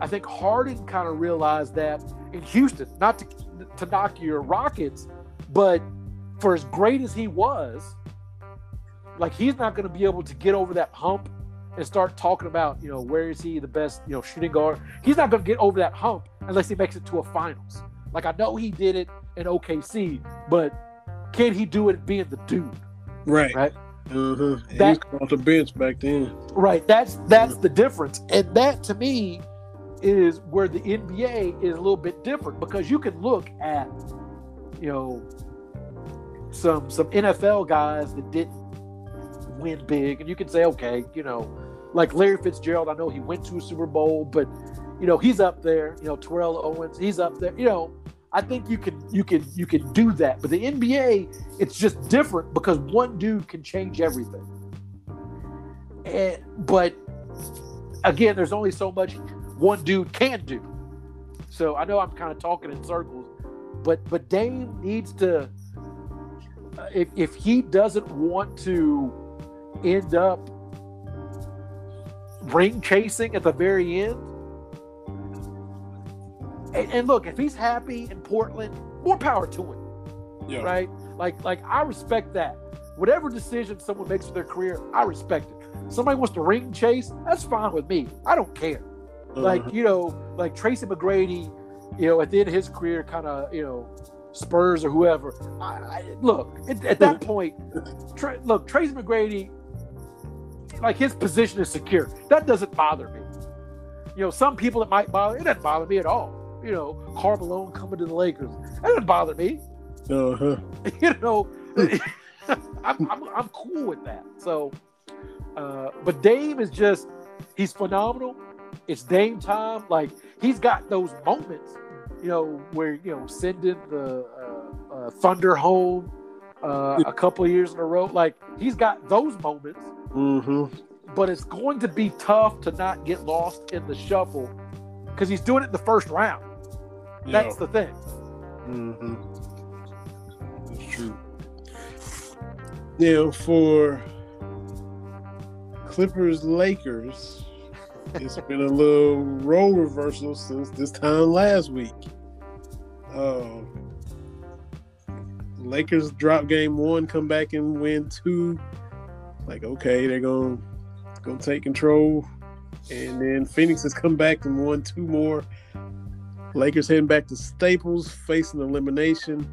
I think Harden kind of realized that in Houston, not to to knock your Rockets, but for as great as he was, like he's not going to be able to get over that hump and start talking about, you know, where is he the best, you know, shooting guard. He's not going to get over that hump unless he makes it to a finals. Like I know he did it in OKC, but can he do it being the dude? Right. Right. Uh-huh. That- he was off the bench back then. Right. That's that's the difference. And that to me is where the NBA is a little bit different because you can look at, you know, some some NFL guys that didn't win big, and you can say, okay, you know, like Larry Fitzgerald, I know he went to a Super Bowl, but you know, he's up there. You know, Terrell Owens, he's up there. You know, I think you can you can you can do that. But the NBA, it's just different because one dude can change everything. And but again, there's only so much one dude can do. So I know I'm kind of talking in circles, but but Dame needs to uh, if if he doesn't want to end up ring chasing at the very end. And, and look, if he's happy in Portland, more power to him Yeah. right? Like, like I respect that. Whatever decision someone makes for their career, I respect it. Somebody wants to ring chase, that's fine with me. I don't care. Like, Uh-huh. you know, like Tracy McGrady, you know, at the end of his career, kind of, you know, Spurs or whoever. I, I, look, at, at that [laughs] point, Tra- look, Tracy McGrady, like his position is secure. That doesn't bother me. You know, some people it might bother. It doesn't bother me at all. You know, Karl Malone coming to the Lakers. That doesn't bother me Uh-huh. [laughs] you know, [laughs] I'm, I'm, I'm cool with that. So, uh, but Dame is just, he's phenomenal. It's Dame time. Like, he's got those moments, you know, where, you know, sending the uh, uh, Thunder home uh, a couple of years in a row. Like, he's got those moments, Mm-hmm. but it's going to be tough to not get lost in the shuffle because he's doing it in the first round. That's the thing. Mm-hmm. That's true. Now for Clippers Lakers, it's been a little role reversal since this time last week. Uh, Lakers drop game one, come back and win two. Like, okay, they're gonna gonna take control. And then Phoenix has come back and won two more. Lakers heading back to Staples, facing elimination.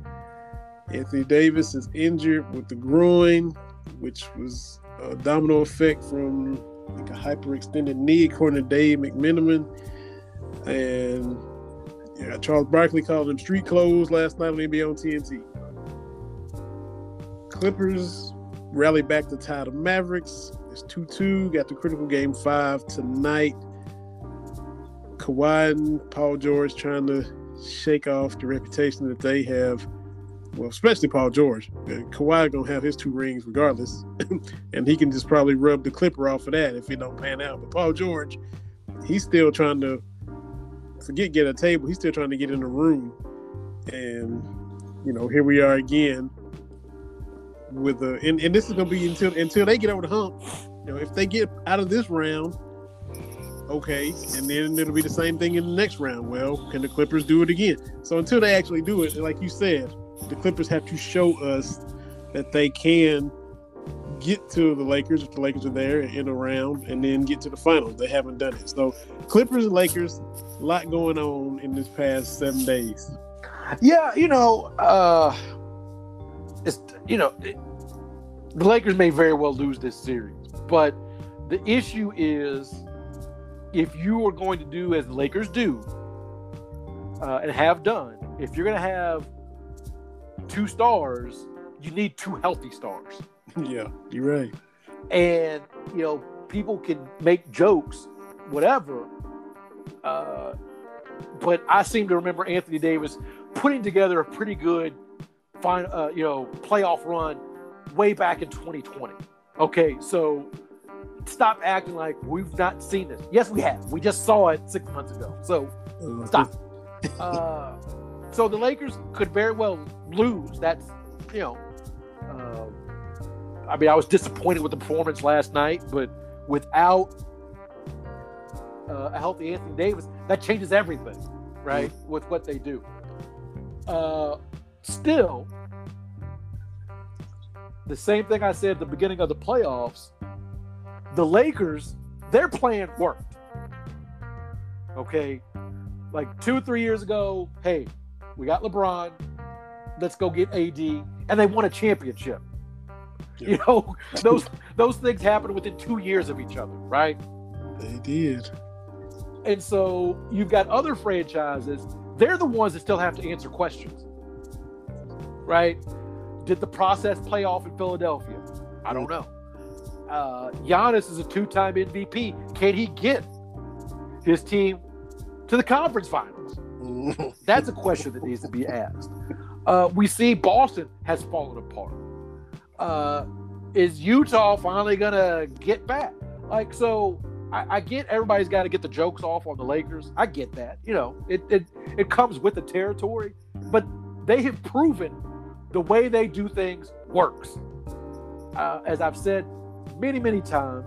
Anthony Davis is injured with the groin, which was a domino effect from like a hyperextended knee, according to Dave McMenamin. And yeah, Charles Barkley called him street clothes last night on NBA on TNT. Clippers rally back to tie the Mavericks. It's 2 2. Got the critical game five tonight. Kawhi and Paul George trying to shake off the reputation that they have well, especially Paul George. Kawhi gonna have his two rings regardless, [laughs] and he can just probably rub the clipper off of that if it don't pan out. But Paul George, he's still trying to forget get a table. He's still trying to get in the room, and you know here we are again with the and, and this is gonna be until until they get over the hump. You know, if they get out of this round, okay, and then it'll be the same thing in the next round. Well, can the Clippers do it again? So until they actually do it, like you said, the Clippers have to show us that they can get to the Lakers if the Lakers are there in a round, and then get to the finals. They haven't done it. So Clippers and Lakers, a lot going on in this past seven days. Yeah, you know, uh, it's you know, it, the Lakers may very well lose this series, but the issue is if you are going to do as the Lakers do uh, and have done, if you're going to have two stars, you need two healthy stars. [laughs] yeah, you're right. And you know, people can make jokes, whatever. Uh, but I seem to remember Anthony Davis putting together a pretty good, fine, uh, you know, playoff run way back in 2020. Okay, so stop acting like we've not seen this. Yes, we have. We just saw it six months ago. So Uh, stop. [laughs] uh, so the Lakers could very well lose. That's you know, uh, I mean, I was disappointed with the performance last night, but without uh, a healthy Anthony Davis, that changes everything, right? With what they do. Uh, still, the same thing I said at the beginning of the playoffs. The Lakers, their plan worked. Okay, like two or three years ago, hey, we got LeBron. Let's go get AD, and they won a championship. You know, [laughs] those those things happen within two years of each other, right? They did. And so you've got other franchises, they're the ones that still have to answer questions. Right? Did the process play off in Philadelphia? I don't know. Uh, Giannis is a two time MVP. Can he get his team to the conference finals? [laughs] That's a question that needs to be asked. Uh, we see Boston has fallen apart. Uh, is Utah finally gonna get back? Like, so I, I get everybody's got to get the jokes off on the Lakers. I get that. You know, it it it comes with the territory, but they have proven the way they do things works. Uh, as I've said many many times,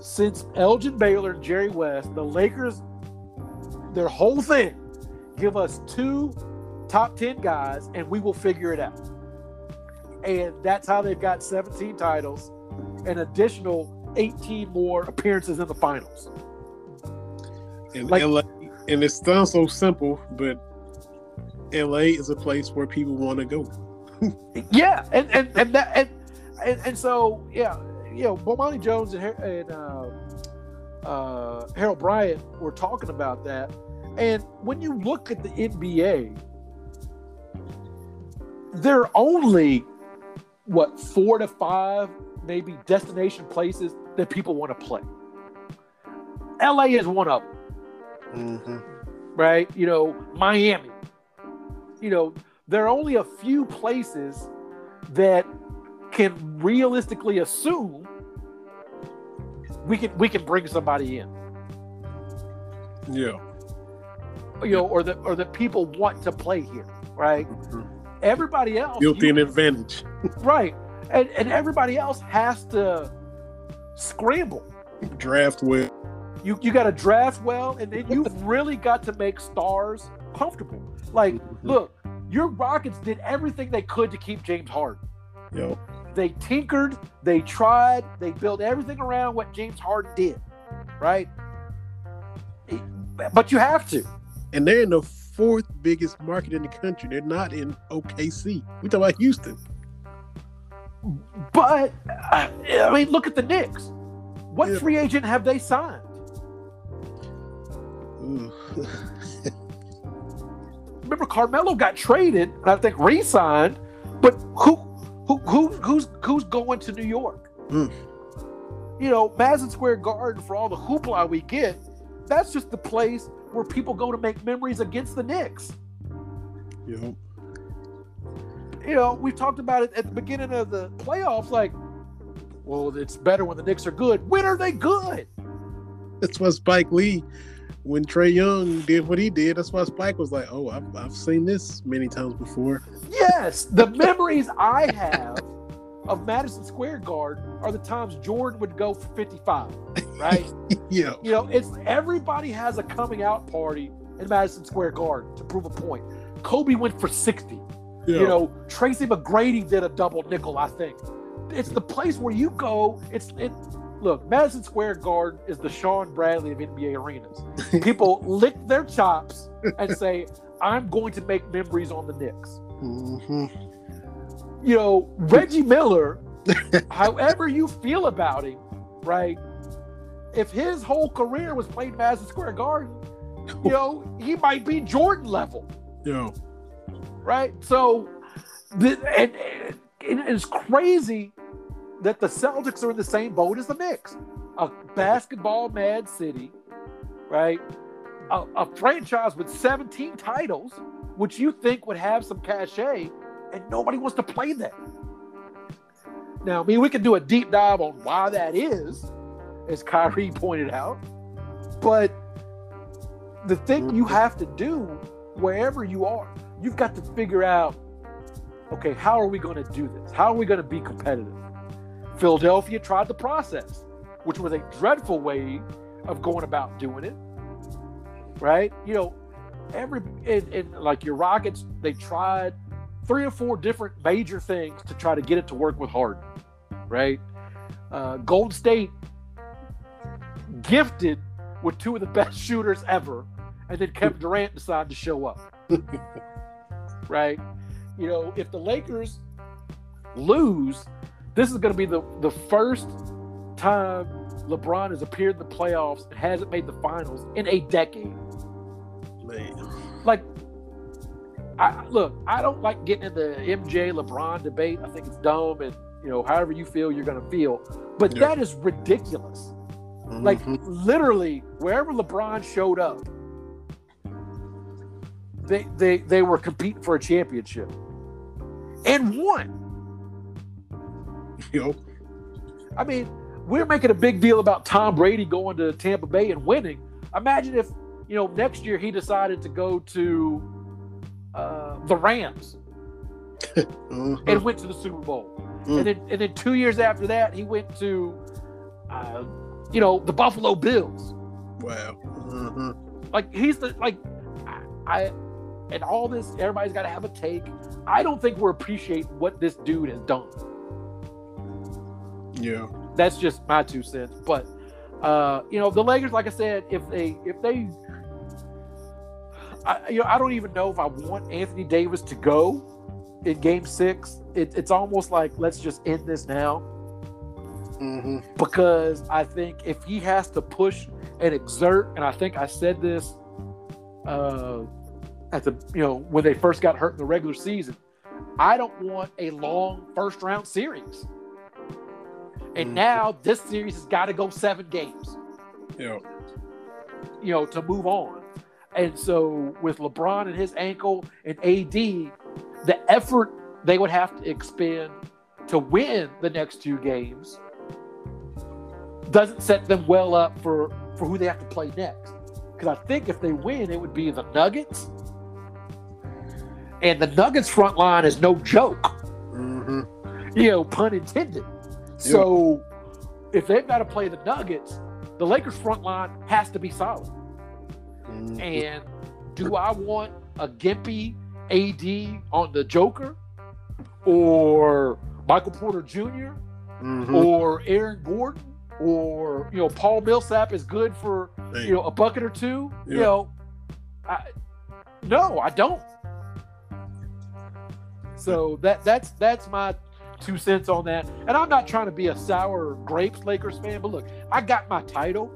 since Elgin Baylor and Jerry West, the Lakers, their whole thing, give us two top 10 guys and we will figure it out. And that's how they've got 17 titles, an additional 18 more appearances in the finals. And Like- LA, and it sounds so simple, but LA is a place where people want to go. [laughs] Yeah, and and and that and and, and so yeah, you know, Bomani Jones and, and uh, uh, Harold Bryant were talking about that, and when you look at the NBA, there are only what four to five maybe destination places that people want to play. LA is one of them Mm-hmm. right? You know, Miami. You know, there are only a few places that can realistically assume we can we can bring somebody in. Yeah. You know, or that or that people want to play here, right? Everybody else Built you- in advantage. [laughs] right. And and everybody else has to scramble. Draft well. You you got to draft well, and then you've really got to make stars comfortable. Like, look, your Rockets did everything they could to keep James Harden. Yo. They tinkered, they tried, they built everything around what James Harden did, right? But you have to. And they're in the fourth biggest market in the country. They're not in OKC. We talk about Houston. But I mean, look at the Knicks. What Yeah. free agent have they signed? [laughs] Remember, Carmelo got traded, and I think re-signed. But who, who, who, who's who's going to New York? Mm. You know, Madison Square Garden for all the hoopla we get. That's just the place where people go to make memories against the Knicks. Yo. you know, we've talked about it at the beginning of the playoffs. Like, well, it's better when the Knicks are good. When are they good? That's why Spike Lee, when Trae Young did what he did, that's why Spike was like, "Oh, I've, I've seen this many times before." Yes, the memories I have of Madison Square Garden are the times Jordan would go for 55, right? [laughs] yeah, you know, it's everybody has a coming out party in Madison Square Garden to prove a point. Kobe went for 60. yeah. You know, Tracy McGrady did a double nickel, I think. It's the place where you go. It's it. Look, Madison Square Garden is the Shawn Bradley of NBA arenas. [laughs] People lick their chops and say, "I'm going to make memories on the Knicks." hmm You know, Reggie Miller. however you feel about him, right? If his whole career was played Madison Square Garden, you know, he might be Jordan level. Yo, right? So, the, and, and it's crazy that the Celtics are in the same boat as the Knicks, a basketball mad city, right? A, a franchise with 17 titles, which you think would have some cachet, and nobody wants to play that. Now, I mean, we can do a deep dive on why that is, as Kyrie [laughs] pointed out, but the thing you mm-hmm. have to do wherever you are, you've got to figure out okay, how are we going to do this? How are we going to be competitive? Philadelphia tried the process, which was a dreadful way of going about doing it. Right? You know, every and, and like your Rockets, they tried three or four different major things to try to get it to work with Harden. Right? Uh, Golden State gifted with two of the [laughs] best shooters ever, and then Kevin Durant decided to show up. [laughs] right? You know, if the Lakers lose, this is going to be the, the first time LeBron has appeared in the playoffs and hasn't made the finals in a decade. man. Like, I look, I don't like getting in the MJ LeBron debate. I think it's dumb, and you know, however you feel, you're going to feel. But Yeah. that is ridiculous. Like Mhm. literally, wherever LeBron showed up, they they they were competing for a championship and won. [laughs] yo, I mean, we're making a big deal about Tom Brady going to Tampa Bay and winning. Imagine if you know next year he decided to go to uh, the Rams Mhm. [laughs] and went to the Super Bowl, Mm. and then and then two years after that he went to, uh, you know, the Buffalo Bills. wow. hmm Like he's the like I, I and all this everybody's got to have a take. I don't think we're appreciating what this dude has done. Yeah, That's just my two cents. But uh, you know, the Lakers, like I said, if they if they I, you know, I don't even know if I want Anthony Davis to go in Game Six. It, it's almost like let's just end this now hmm because I think if he has to push and exert, and I think I said this uh, at the you know when they first got hurt in the regular season, I don't want a long first round series. And Mhm. now this series has got to go seven games, yo, you know, to move on. And so with LeBron and his ankle and AD, the effort they would have to expend to win the next two games doesn't set them well up for for who they have to play next. Because I think if they win, it would be the Nuggets, and the Nuggets front line is no joke. hmm You know, pun intended. So if they've got to play the Nuggets, the Lakers front line has to be solid. Mm-hmm. And do I want a gimpy AD on the Joker, or Michael Porter Jr. hmm or Aaron Gordon or you know Paul Millsap is good for you know a bucket or two. You know, I, no, I don't. So that that's that's my two cents on that. And I'm not trying to be a sour grapes Lakers fan, but look, I got my title.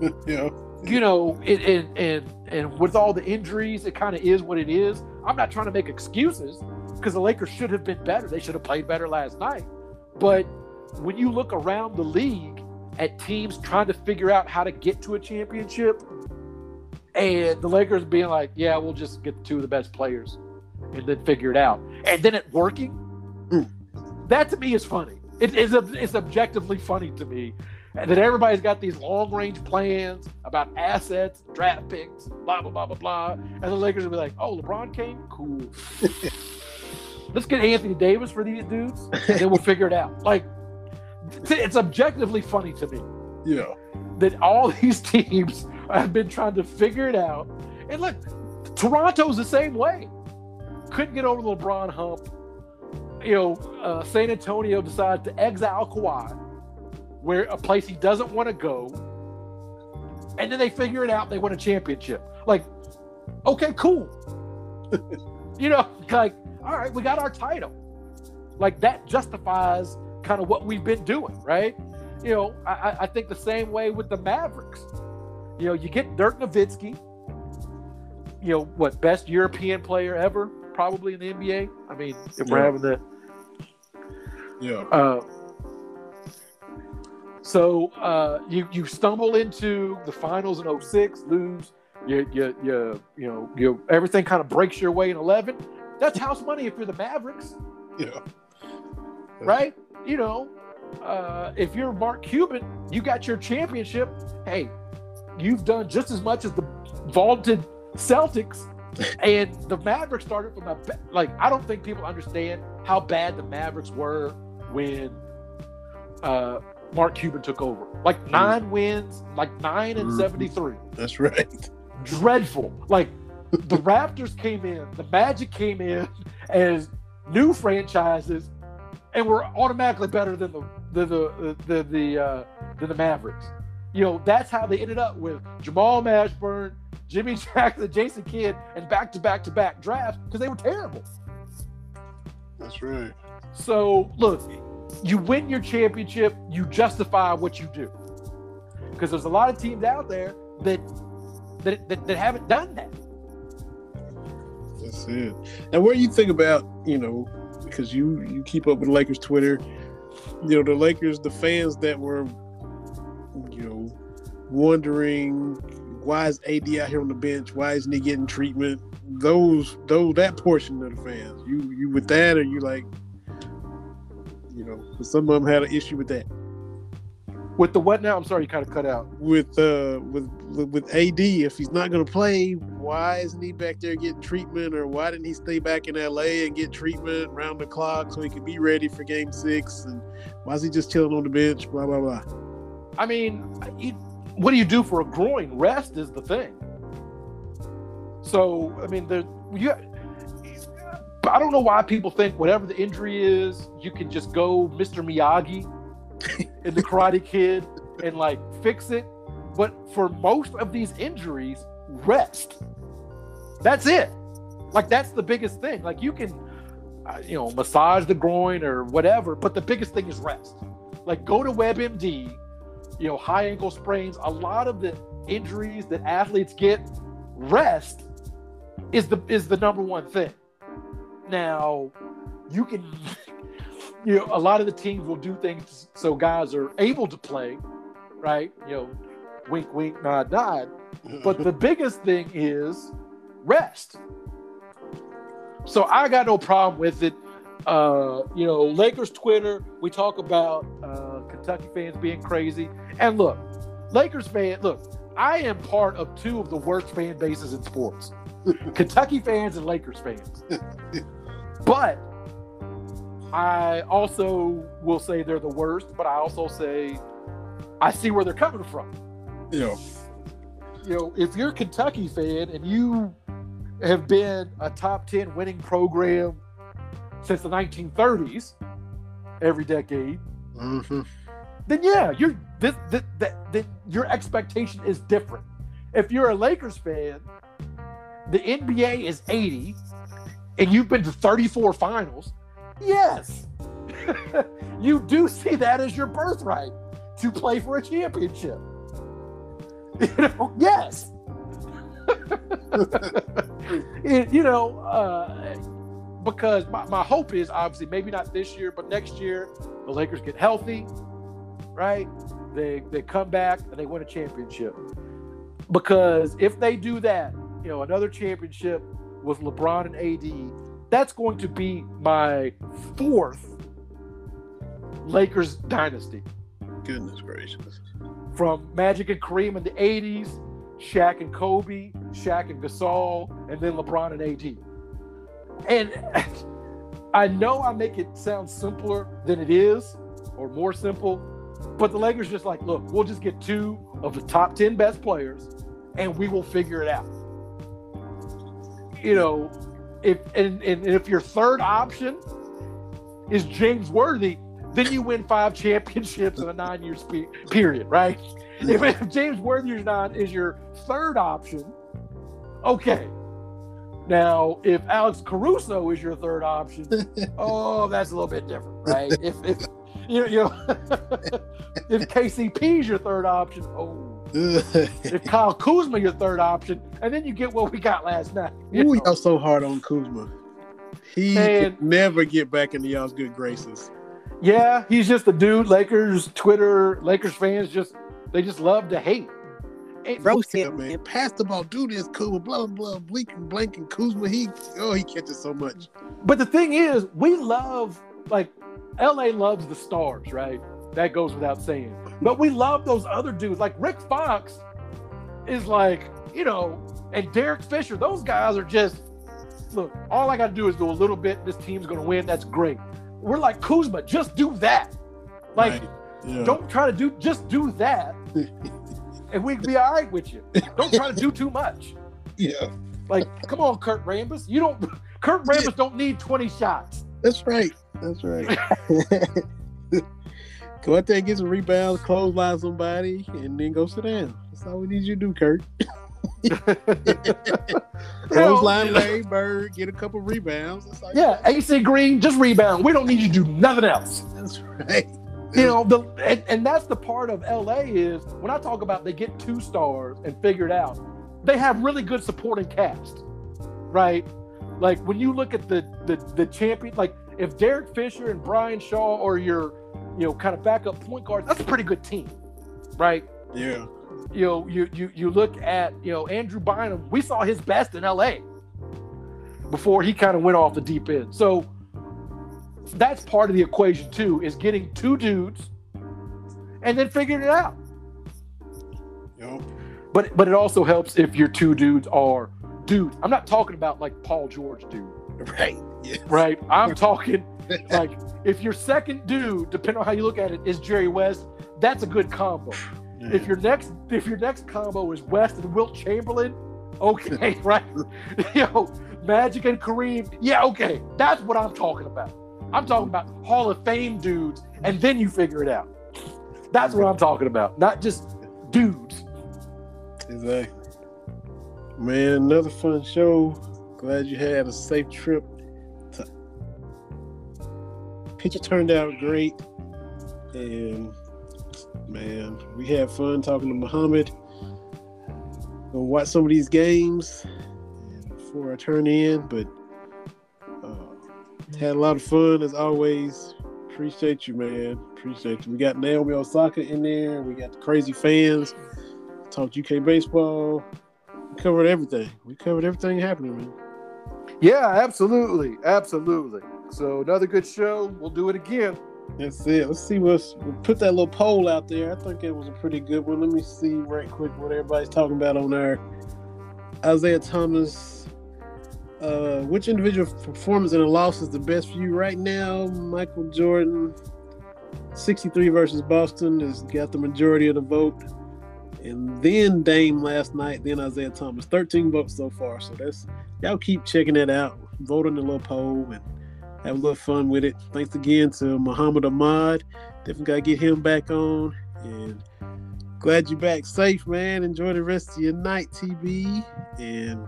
[laughs] yeah, You know, and and and, and with all the injuries, it kind of is what it is. I'm not trying to make excuses because the Lakers should have been better. They should have played better last night. But when you look around the league at teams trying to figure out how to get to a championship, and the Lakers being like, "Yeah, we'll just get two of the best players," and then figure it out. And then it working, Mm. That to me is funny. It is it's objectively funny to me that everybody's got these long range plans about assets, draft picks, blah blah blah blah blah, and the Lakers will be like, "Oh, LeBron came, cool. [laughs] Let's get Anthony Davis for these dudes, and then we'll figure it out." Like, it's objectively funny to me Yeah. that all [laughs] these teams have been trying to figure it out. And look, Toronto's the same way. Couldn't get over the LeBron hump. You know, uh, San Antonio decides to exile Kawhi, where a place he doesn't want to go. And then they figure it out. They win a championship. Like, okay, cool. [laughs] you know, like, all right, we got our title. Like that justifies kind of what we've been doing, right? you know, I, I- I think the same way with the Mavericks. You know, you get Dirk Nowitzki, you know, what best European player ever, probably in the NBA. I mean, if we're having the Yeah. uh, so uh, you you stumble into the finals in 06, lose, you you you you know you everything kind of breaks your way in 11. That's house money if you're the Mavericks Yeah. right? You know, uh, if you're Mark Cuban, you got your championship. Hey, you've done just as much as the vaulted Celtics, and the Mavericks started from a like. I don't think people understand how bad the Mavericks were when uh, Mark Cuban took over. Like nine wins, like nine and Mhm. seventy-three That's right. dreadful. Like the Raptors came in, the Magic came in as new franchises, and were automatically better than the the the the the, uh, than the Mavericks. You know that's how they ended up with Jamal Mashburn, Jimmy [laughs] Jackson, Jason Kidd, and back to back to back drafts because they were terrible. That's right. So look, you win your championship, you justify what you do. Because there's a lot of teams out there that that, that, that haven't done that. That's it. And what do you think about, you know, because you you keep up with Lakers Twitter, you know, the Lakers, the fans that were, you know, wondering why is AD out here on the bench? Why isn't he getting treatment? Those those that portion of the fans, you you with that, or you like, you know, some of them had an issue with that. With the what now? I'm sorry, you kind of cut out. with uh with with AD if he's not going to play why isn't he back there getting treatment or why didn't he stay back in LA and get treatment round the clock so he could be ready for game 6 and why is he just chilling on the bench blah blah blah I mean, you, what do you do for a groin? Rest is the thing. So, I mean, the you. I don't know why people think whatever the injury is, you can just go Mr. Miyagi in the Karate Kid and like fix it. But for most of these injuries, rest. That's it. Like that's the biggest thing. Like you can, uh, you know, massage the groin or whatever, but the biggest thing is rest. Like go to WebMD, you know, high ankle sprains. A lot of the injuries that athletes get, rest is the is the number one thing. Now, you can, [laughs] you know, a lot of the teams will do things so guys are able to play, right? You know, wink, wink, nod, nod. But the [laughs] biggest thing is rest. So I got no problem with it. Uh, you know, Lakers Twitter, we talk about Kentucky fans being crazy. And look, Lakers fan, look, I am part of two of the worst fan bases in sports [laughs] Kentucky fans and Lakers fans. [laughs] but I also will say they're the worst, but I also say I see where they're coming from you know you know, if you're a Kentucky fan and you have been a top 10 winning program since the 1930s, every decade, mhm. Then yeah, you're this, this, that, that your expectation is different. If you're a Lakers fan, the NBA is 80 and you've been to 34 finals, yes, [laughs] you do see that as your birthright to play for a championship. You know, yes. [laughs] It- you know, uh, because my, my hope is obviously maybe not this year, but next year the Lakers get healthy, right? They they come back and they win a championship. Because if they do that, you know, another championship with LeBron and AD, that's going to be my fourth Lakers dynasty. Goodness gracious. From Magic and Kareem in the 80s, Shaq and Kobe, Shaq and Gasol, and then LeBron and AD. And [laughs] I know I make it sound simpler than it is, or more simple, but the Lakers just like, look, we'll just get two of the top 10 best players and we will figure it out. You know, if and, and if your third option is James Worthy, then you win five [laughs] championships in a nine year spe- period, right? [laughs] If, if James Worthy is not is your third option, okay. Now, if Alex Caruso is your third option, [laughs] oh, that's a little bit different, right? if if you know, you know [laughs] if KCP is your third option, oh. [laughs] if Kyle Kuzma your third option, and then you get what we got last night. [laughs] Ooh, y'all so hard on Kuzma. He and, can never get back into y'all's good graces. Yeah, he's just a dude. Lakers Twitter, Lakers fans just they just love to hate. Roast him, man. Pass the ball, do this, Kuzma, blah blah, blink and blank and Kuzma. He oh he catches so much. But the thing is, we love like LA loves the stars, right? That goes without saying. But we love those other dudes. Like Rick Fox is like, you know, and Derek Fisher, those guys are just look, all I gotta do is do a little bit, this team's gonna win. That's great. We're like Kuzma, just do that. Like, right. yeah. don't try to do just do that. [laughs] and we'd be all right with you. Don't try to do too much. [laughs] Yeah. Like, come on, Kurt Rambis. You don't [laughs] Kurt Rambis yeah. don't need 20 shots. That's right. That's right. [laughs] go out there and get some rebounds, clothesline somebody, and then go sit down. That's all we need you to do, Kurt. [laughs] Clothesline, Larry bird, get a couple rebounds. yeah, AC Green, just rebound. We don't need you to do nothing else. That's right. You know, the and, and that's the part of LA is when I talk about they get two stars and figure it out, they have really good supporting cast. Right? Like when you look at the the the champion, like if Derek Fisher and Brian Shaw are your, you know, kind of backup point guards, that's a pretty good team, right? Yeah. You know, you you you look at you know Andrew Bynum. We saw his best in L.A. before he kind of went off the deep end. So that's part of the equation too, is getting two dudes and then figuring it out. Yep. But but it also helps if your two dudes are dudes. I'm not talking about like Paul George dude. Right. Yes. Right. I'm talking [laughs] like if your second dude, depending on how you look at it, is Jerry West, that's a good combo. Yeah. If your next if your next combo is West and Wilt Chamberlain, okay, [laughs] right? [laughs] know, Magic and Kareem, yeah, okay. That's what I'm talking about. I'm talking about Hall of Fame dudes, and then you figure it out. That's what I'm talking about, not just dudes. Exactly. Man, another fun show. Glad you had a safe trip. Picture turned out great, and man, we had fun talking to Mohammad. Gonna watch some of these games before I turn in, but uh, had a lot of fun as always. Appreciate you, man. Appreciate you. We got Naomi Osaka in there. We got the crazy fans. Talked UK baseball. We covered everything. We covered everything happening, man. Yeah, absolutely, absolutely. So another good show. We'll do it again. That's it. Let's see what's. We'll put that little poll out there. I think it was a pretty good one. Let me see right quick what everybody's talking about on there. Isaiah Thomas. Uh, which individual performance in a loss is the best for you right now? Michael Jordan, 63 versus Boston, has got the majority of the vote. And then Dame last night, then Isaiah Thomas. 13 votes so far. So that's y'all keep checking that out. Vote on the little poll and have a little fun with it. Thanks again to Mohammad Ahmad. Definitely gotta get him back on. And glad you're back safe, man. Enjoy the rest of your night, TB. And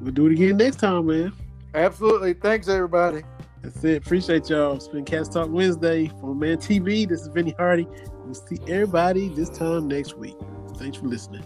we'll do it again next time, man. Absolutely. Thanks, everybody. That's it. Appreciate y'all. It's been Cats Talk Wednesday from Man TV. This is Vinny Hardy. We'll see everybody this time next week. Thanks for listening.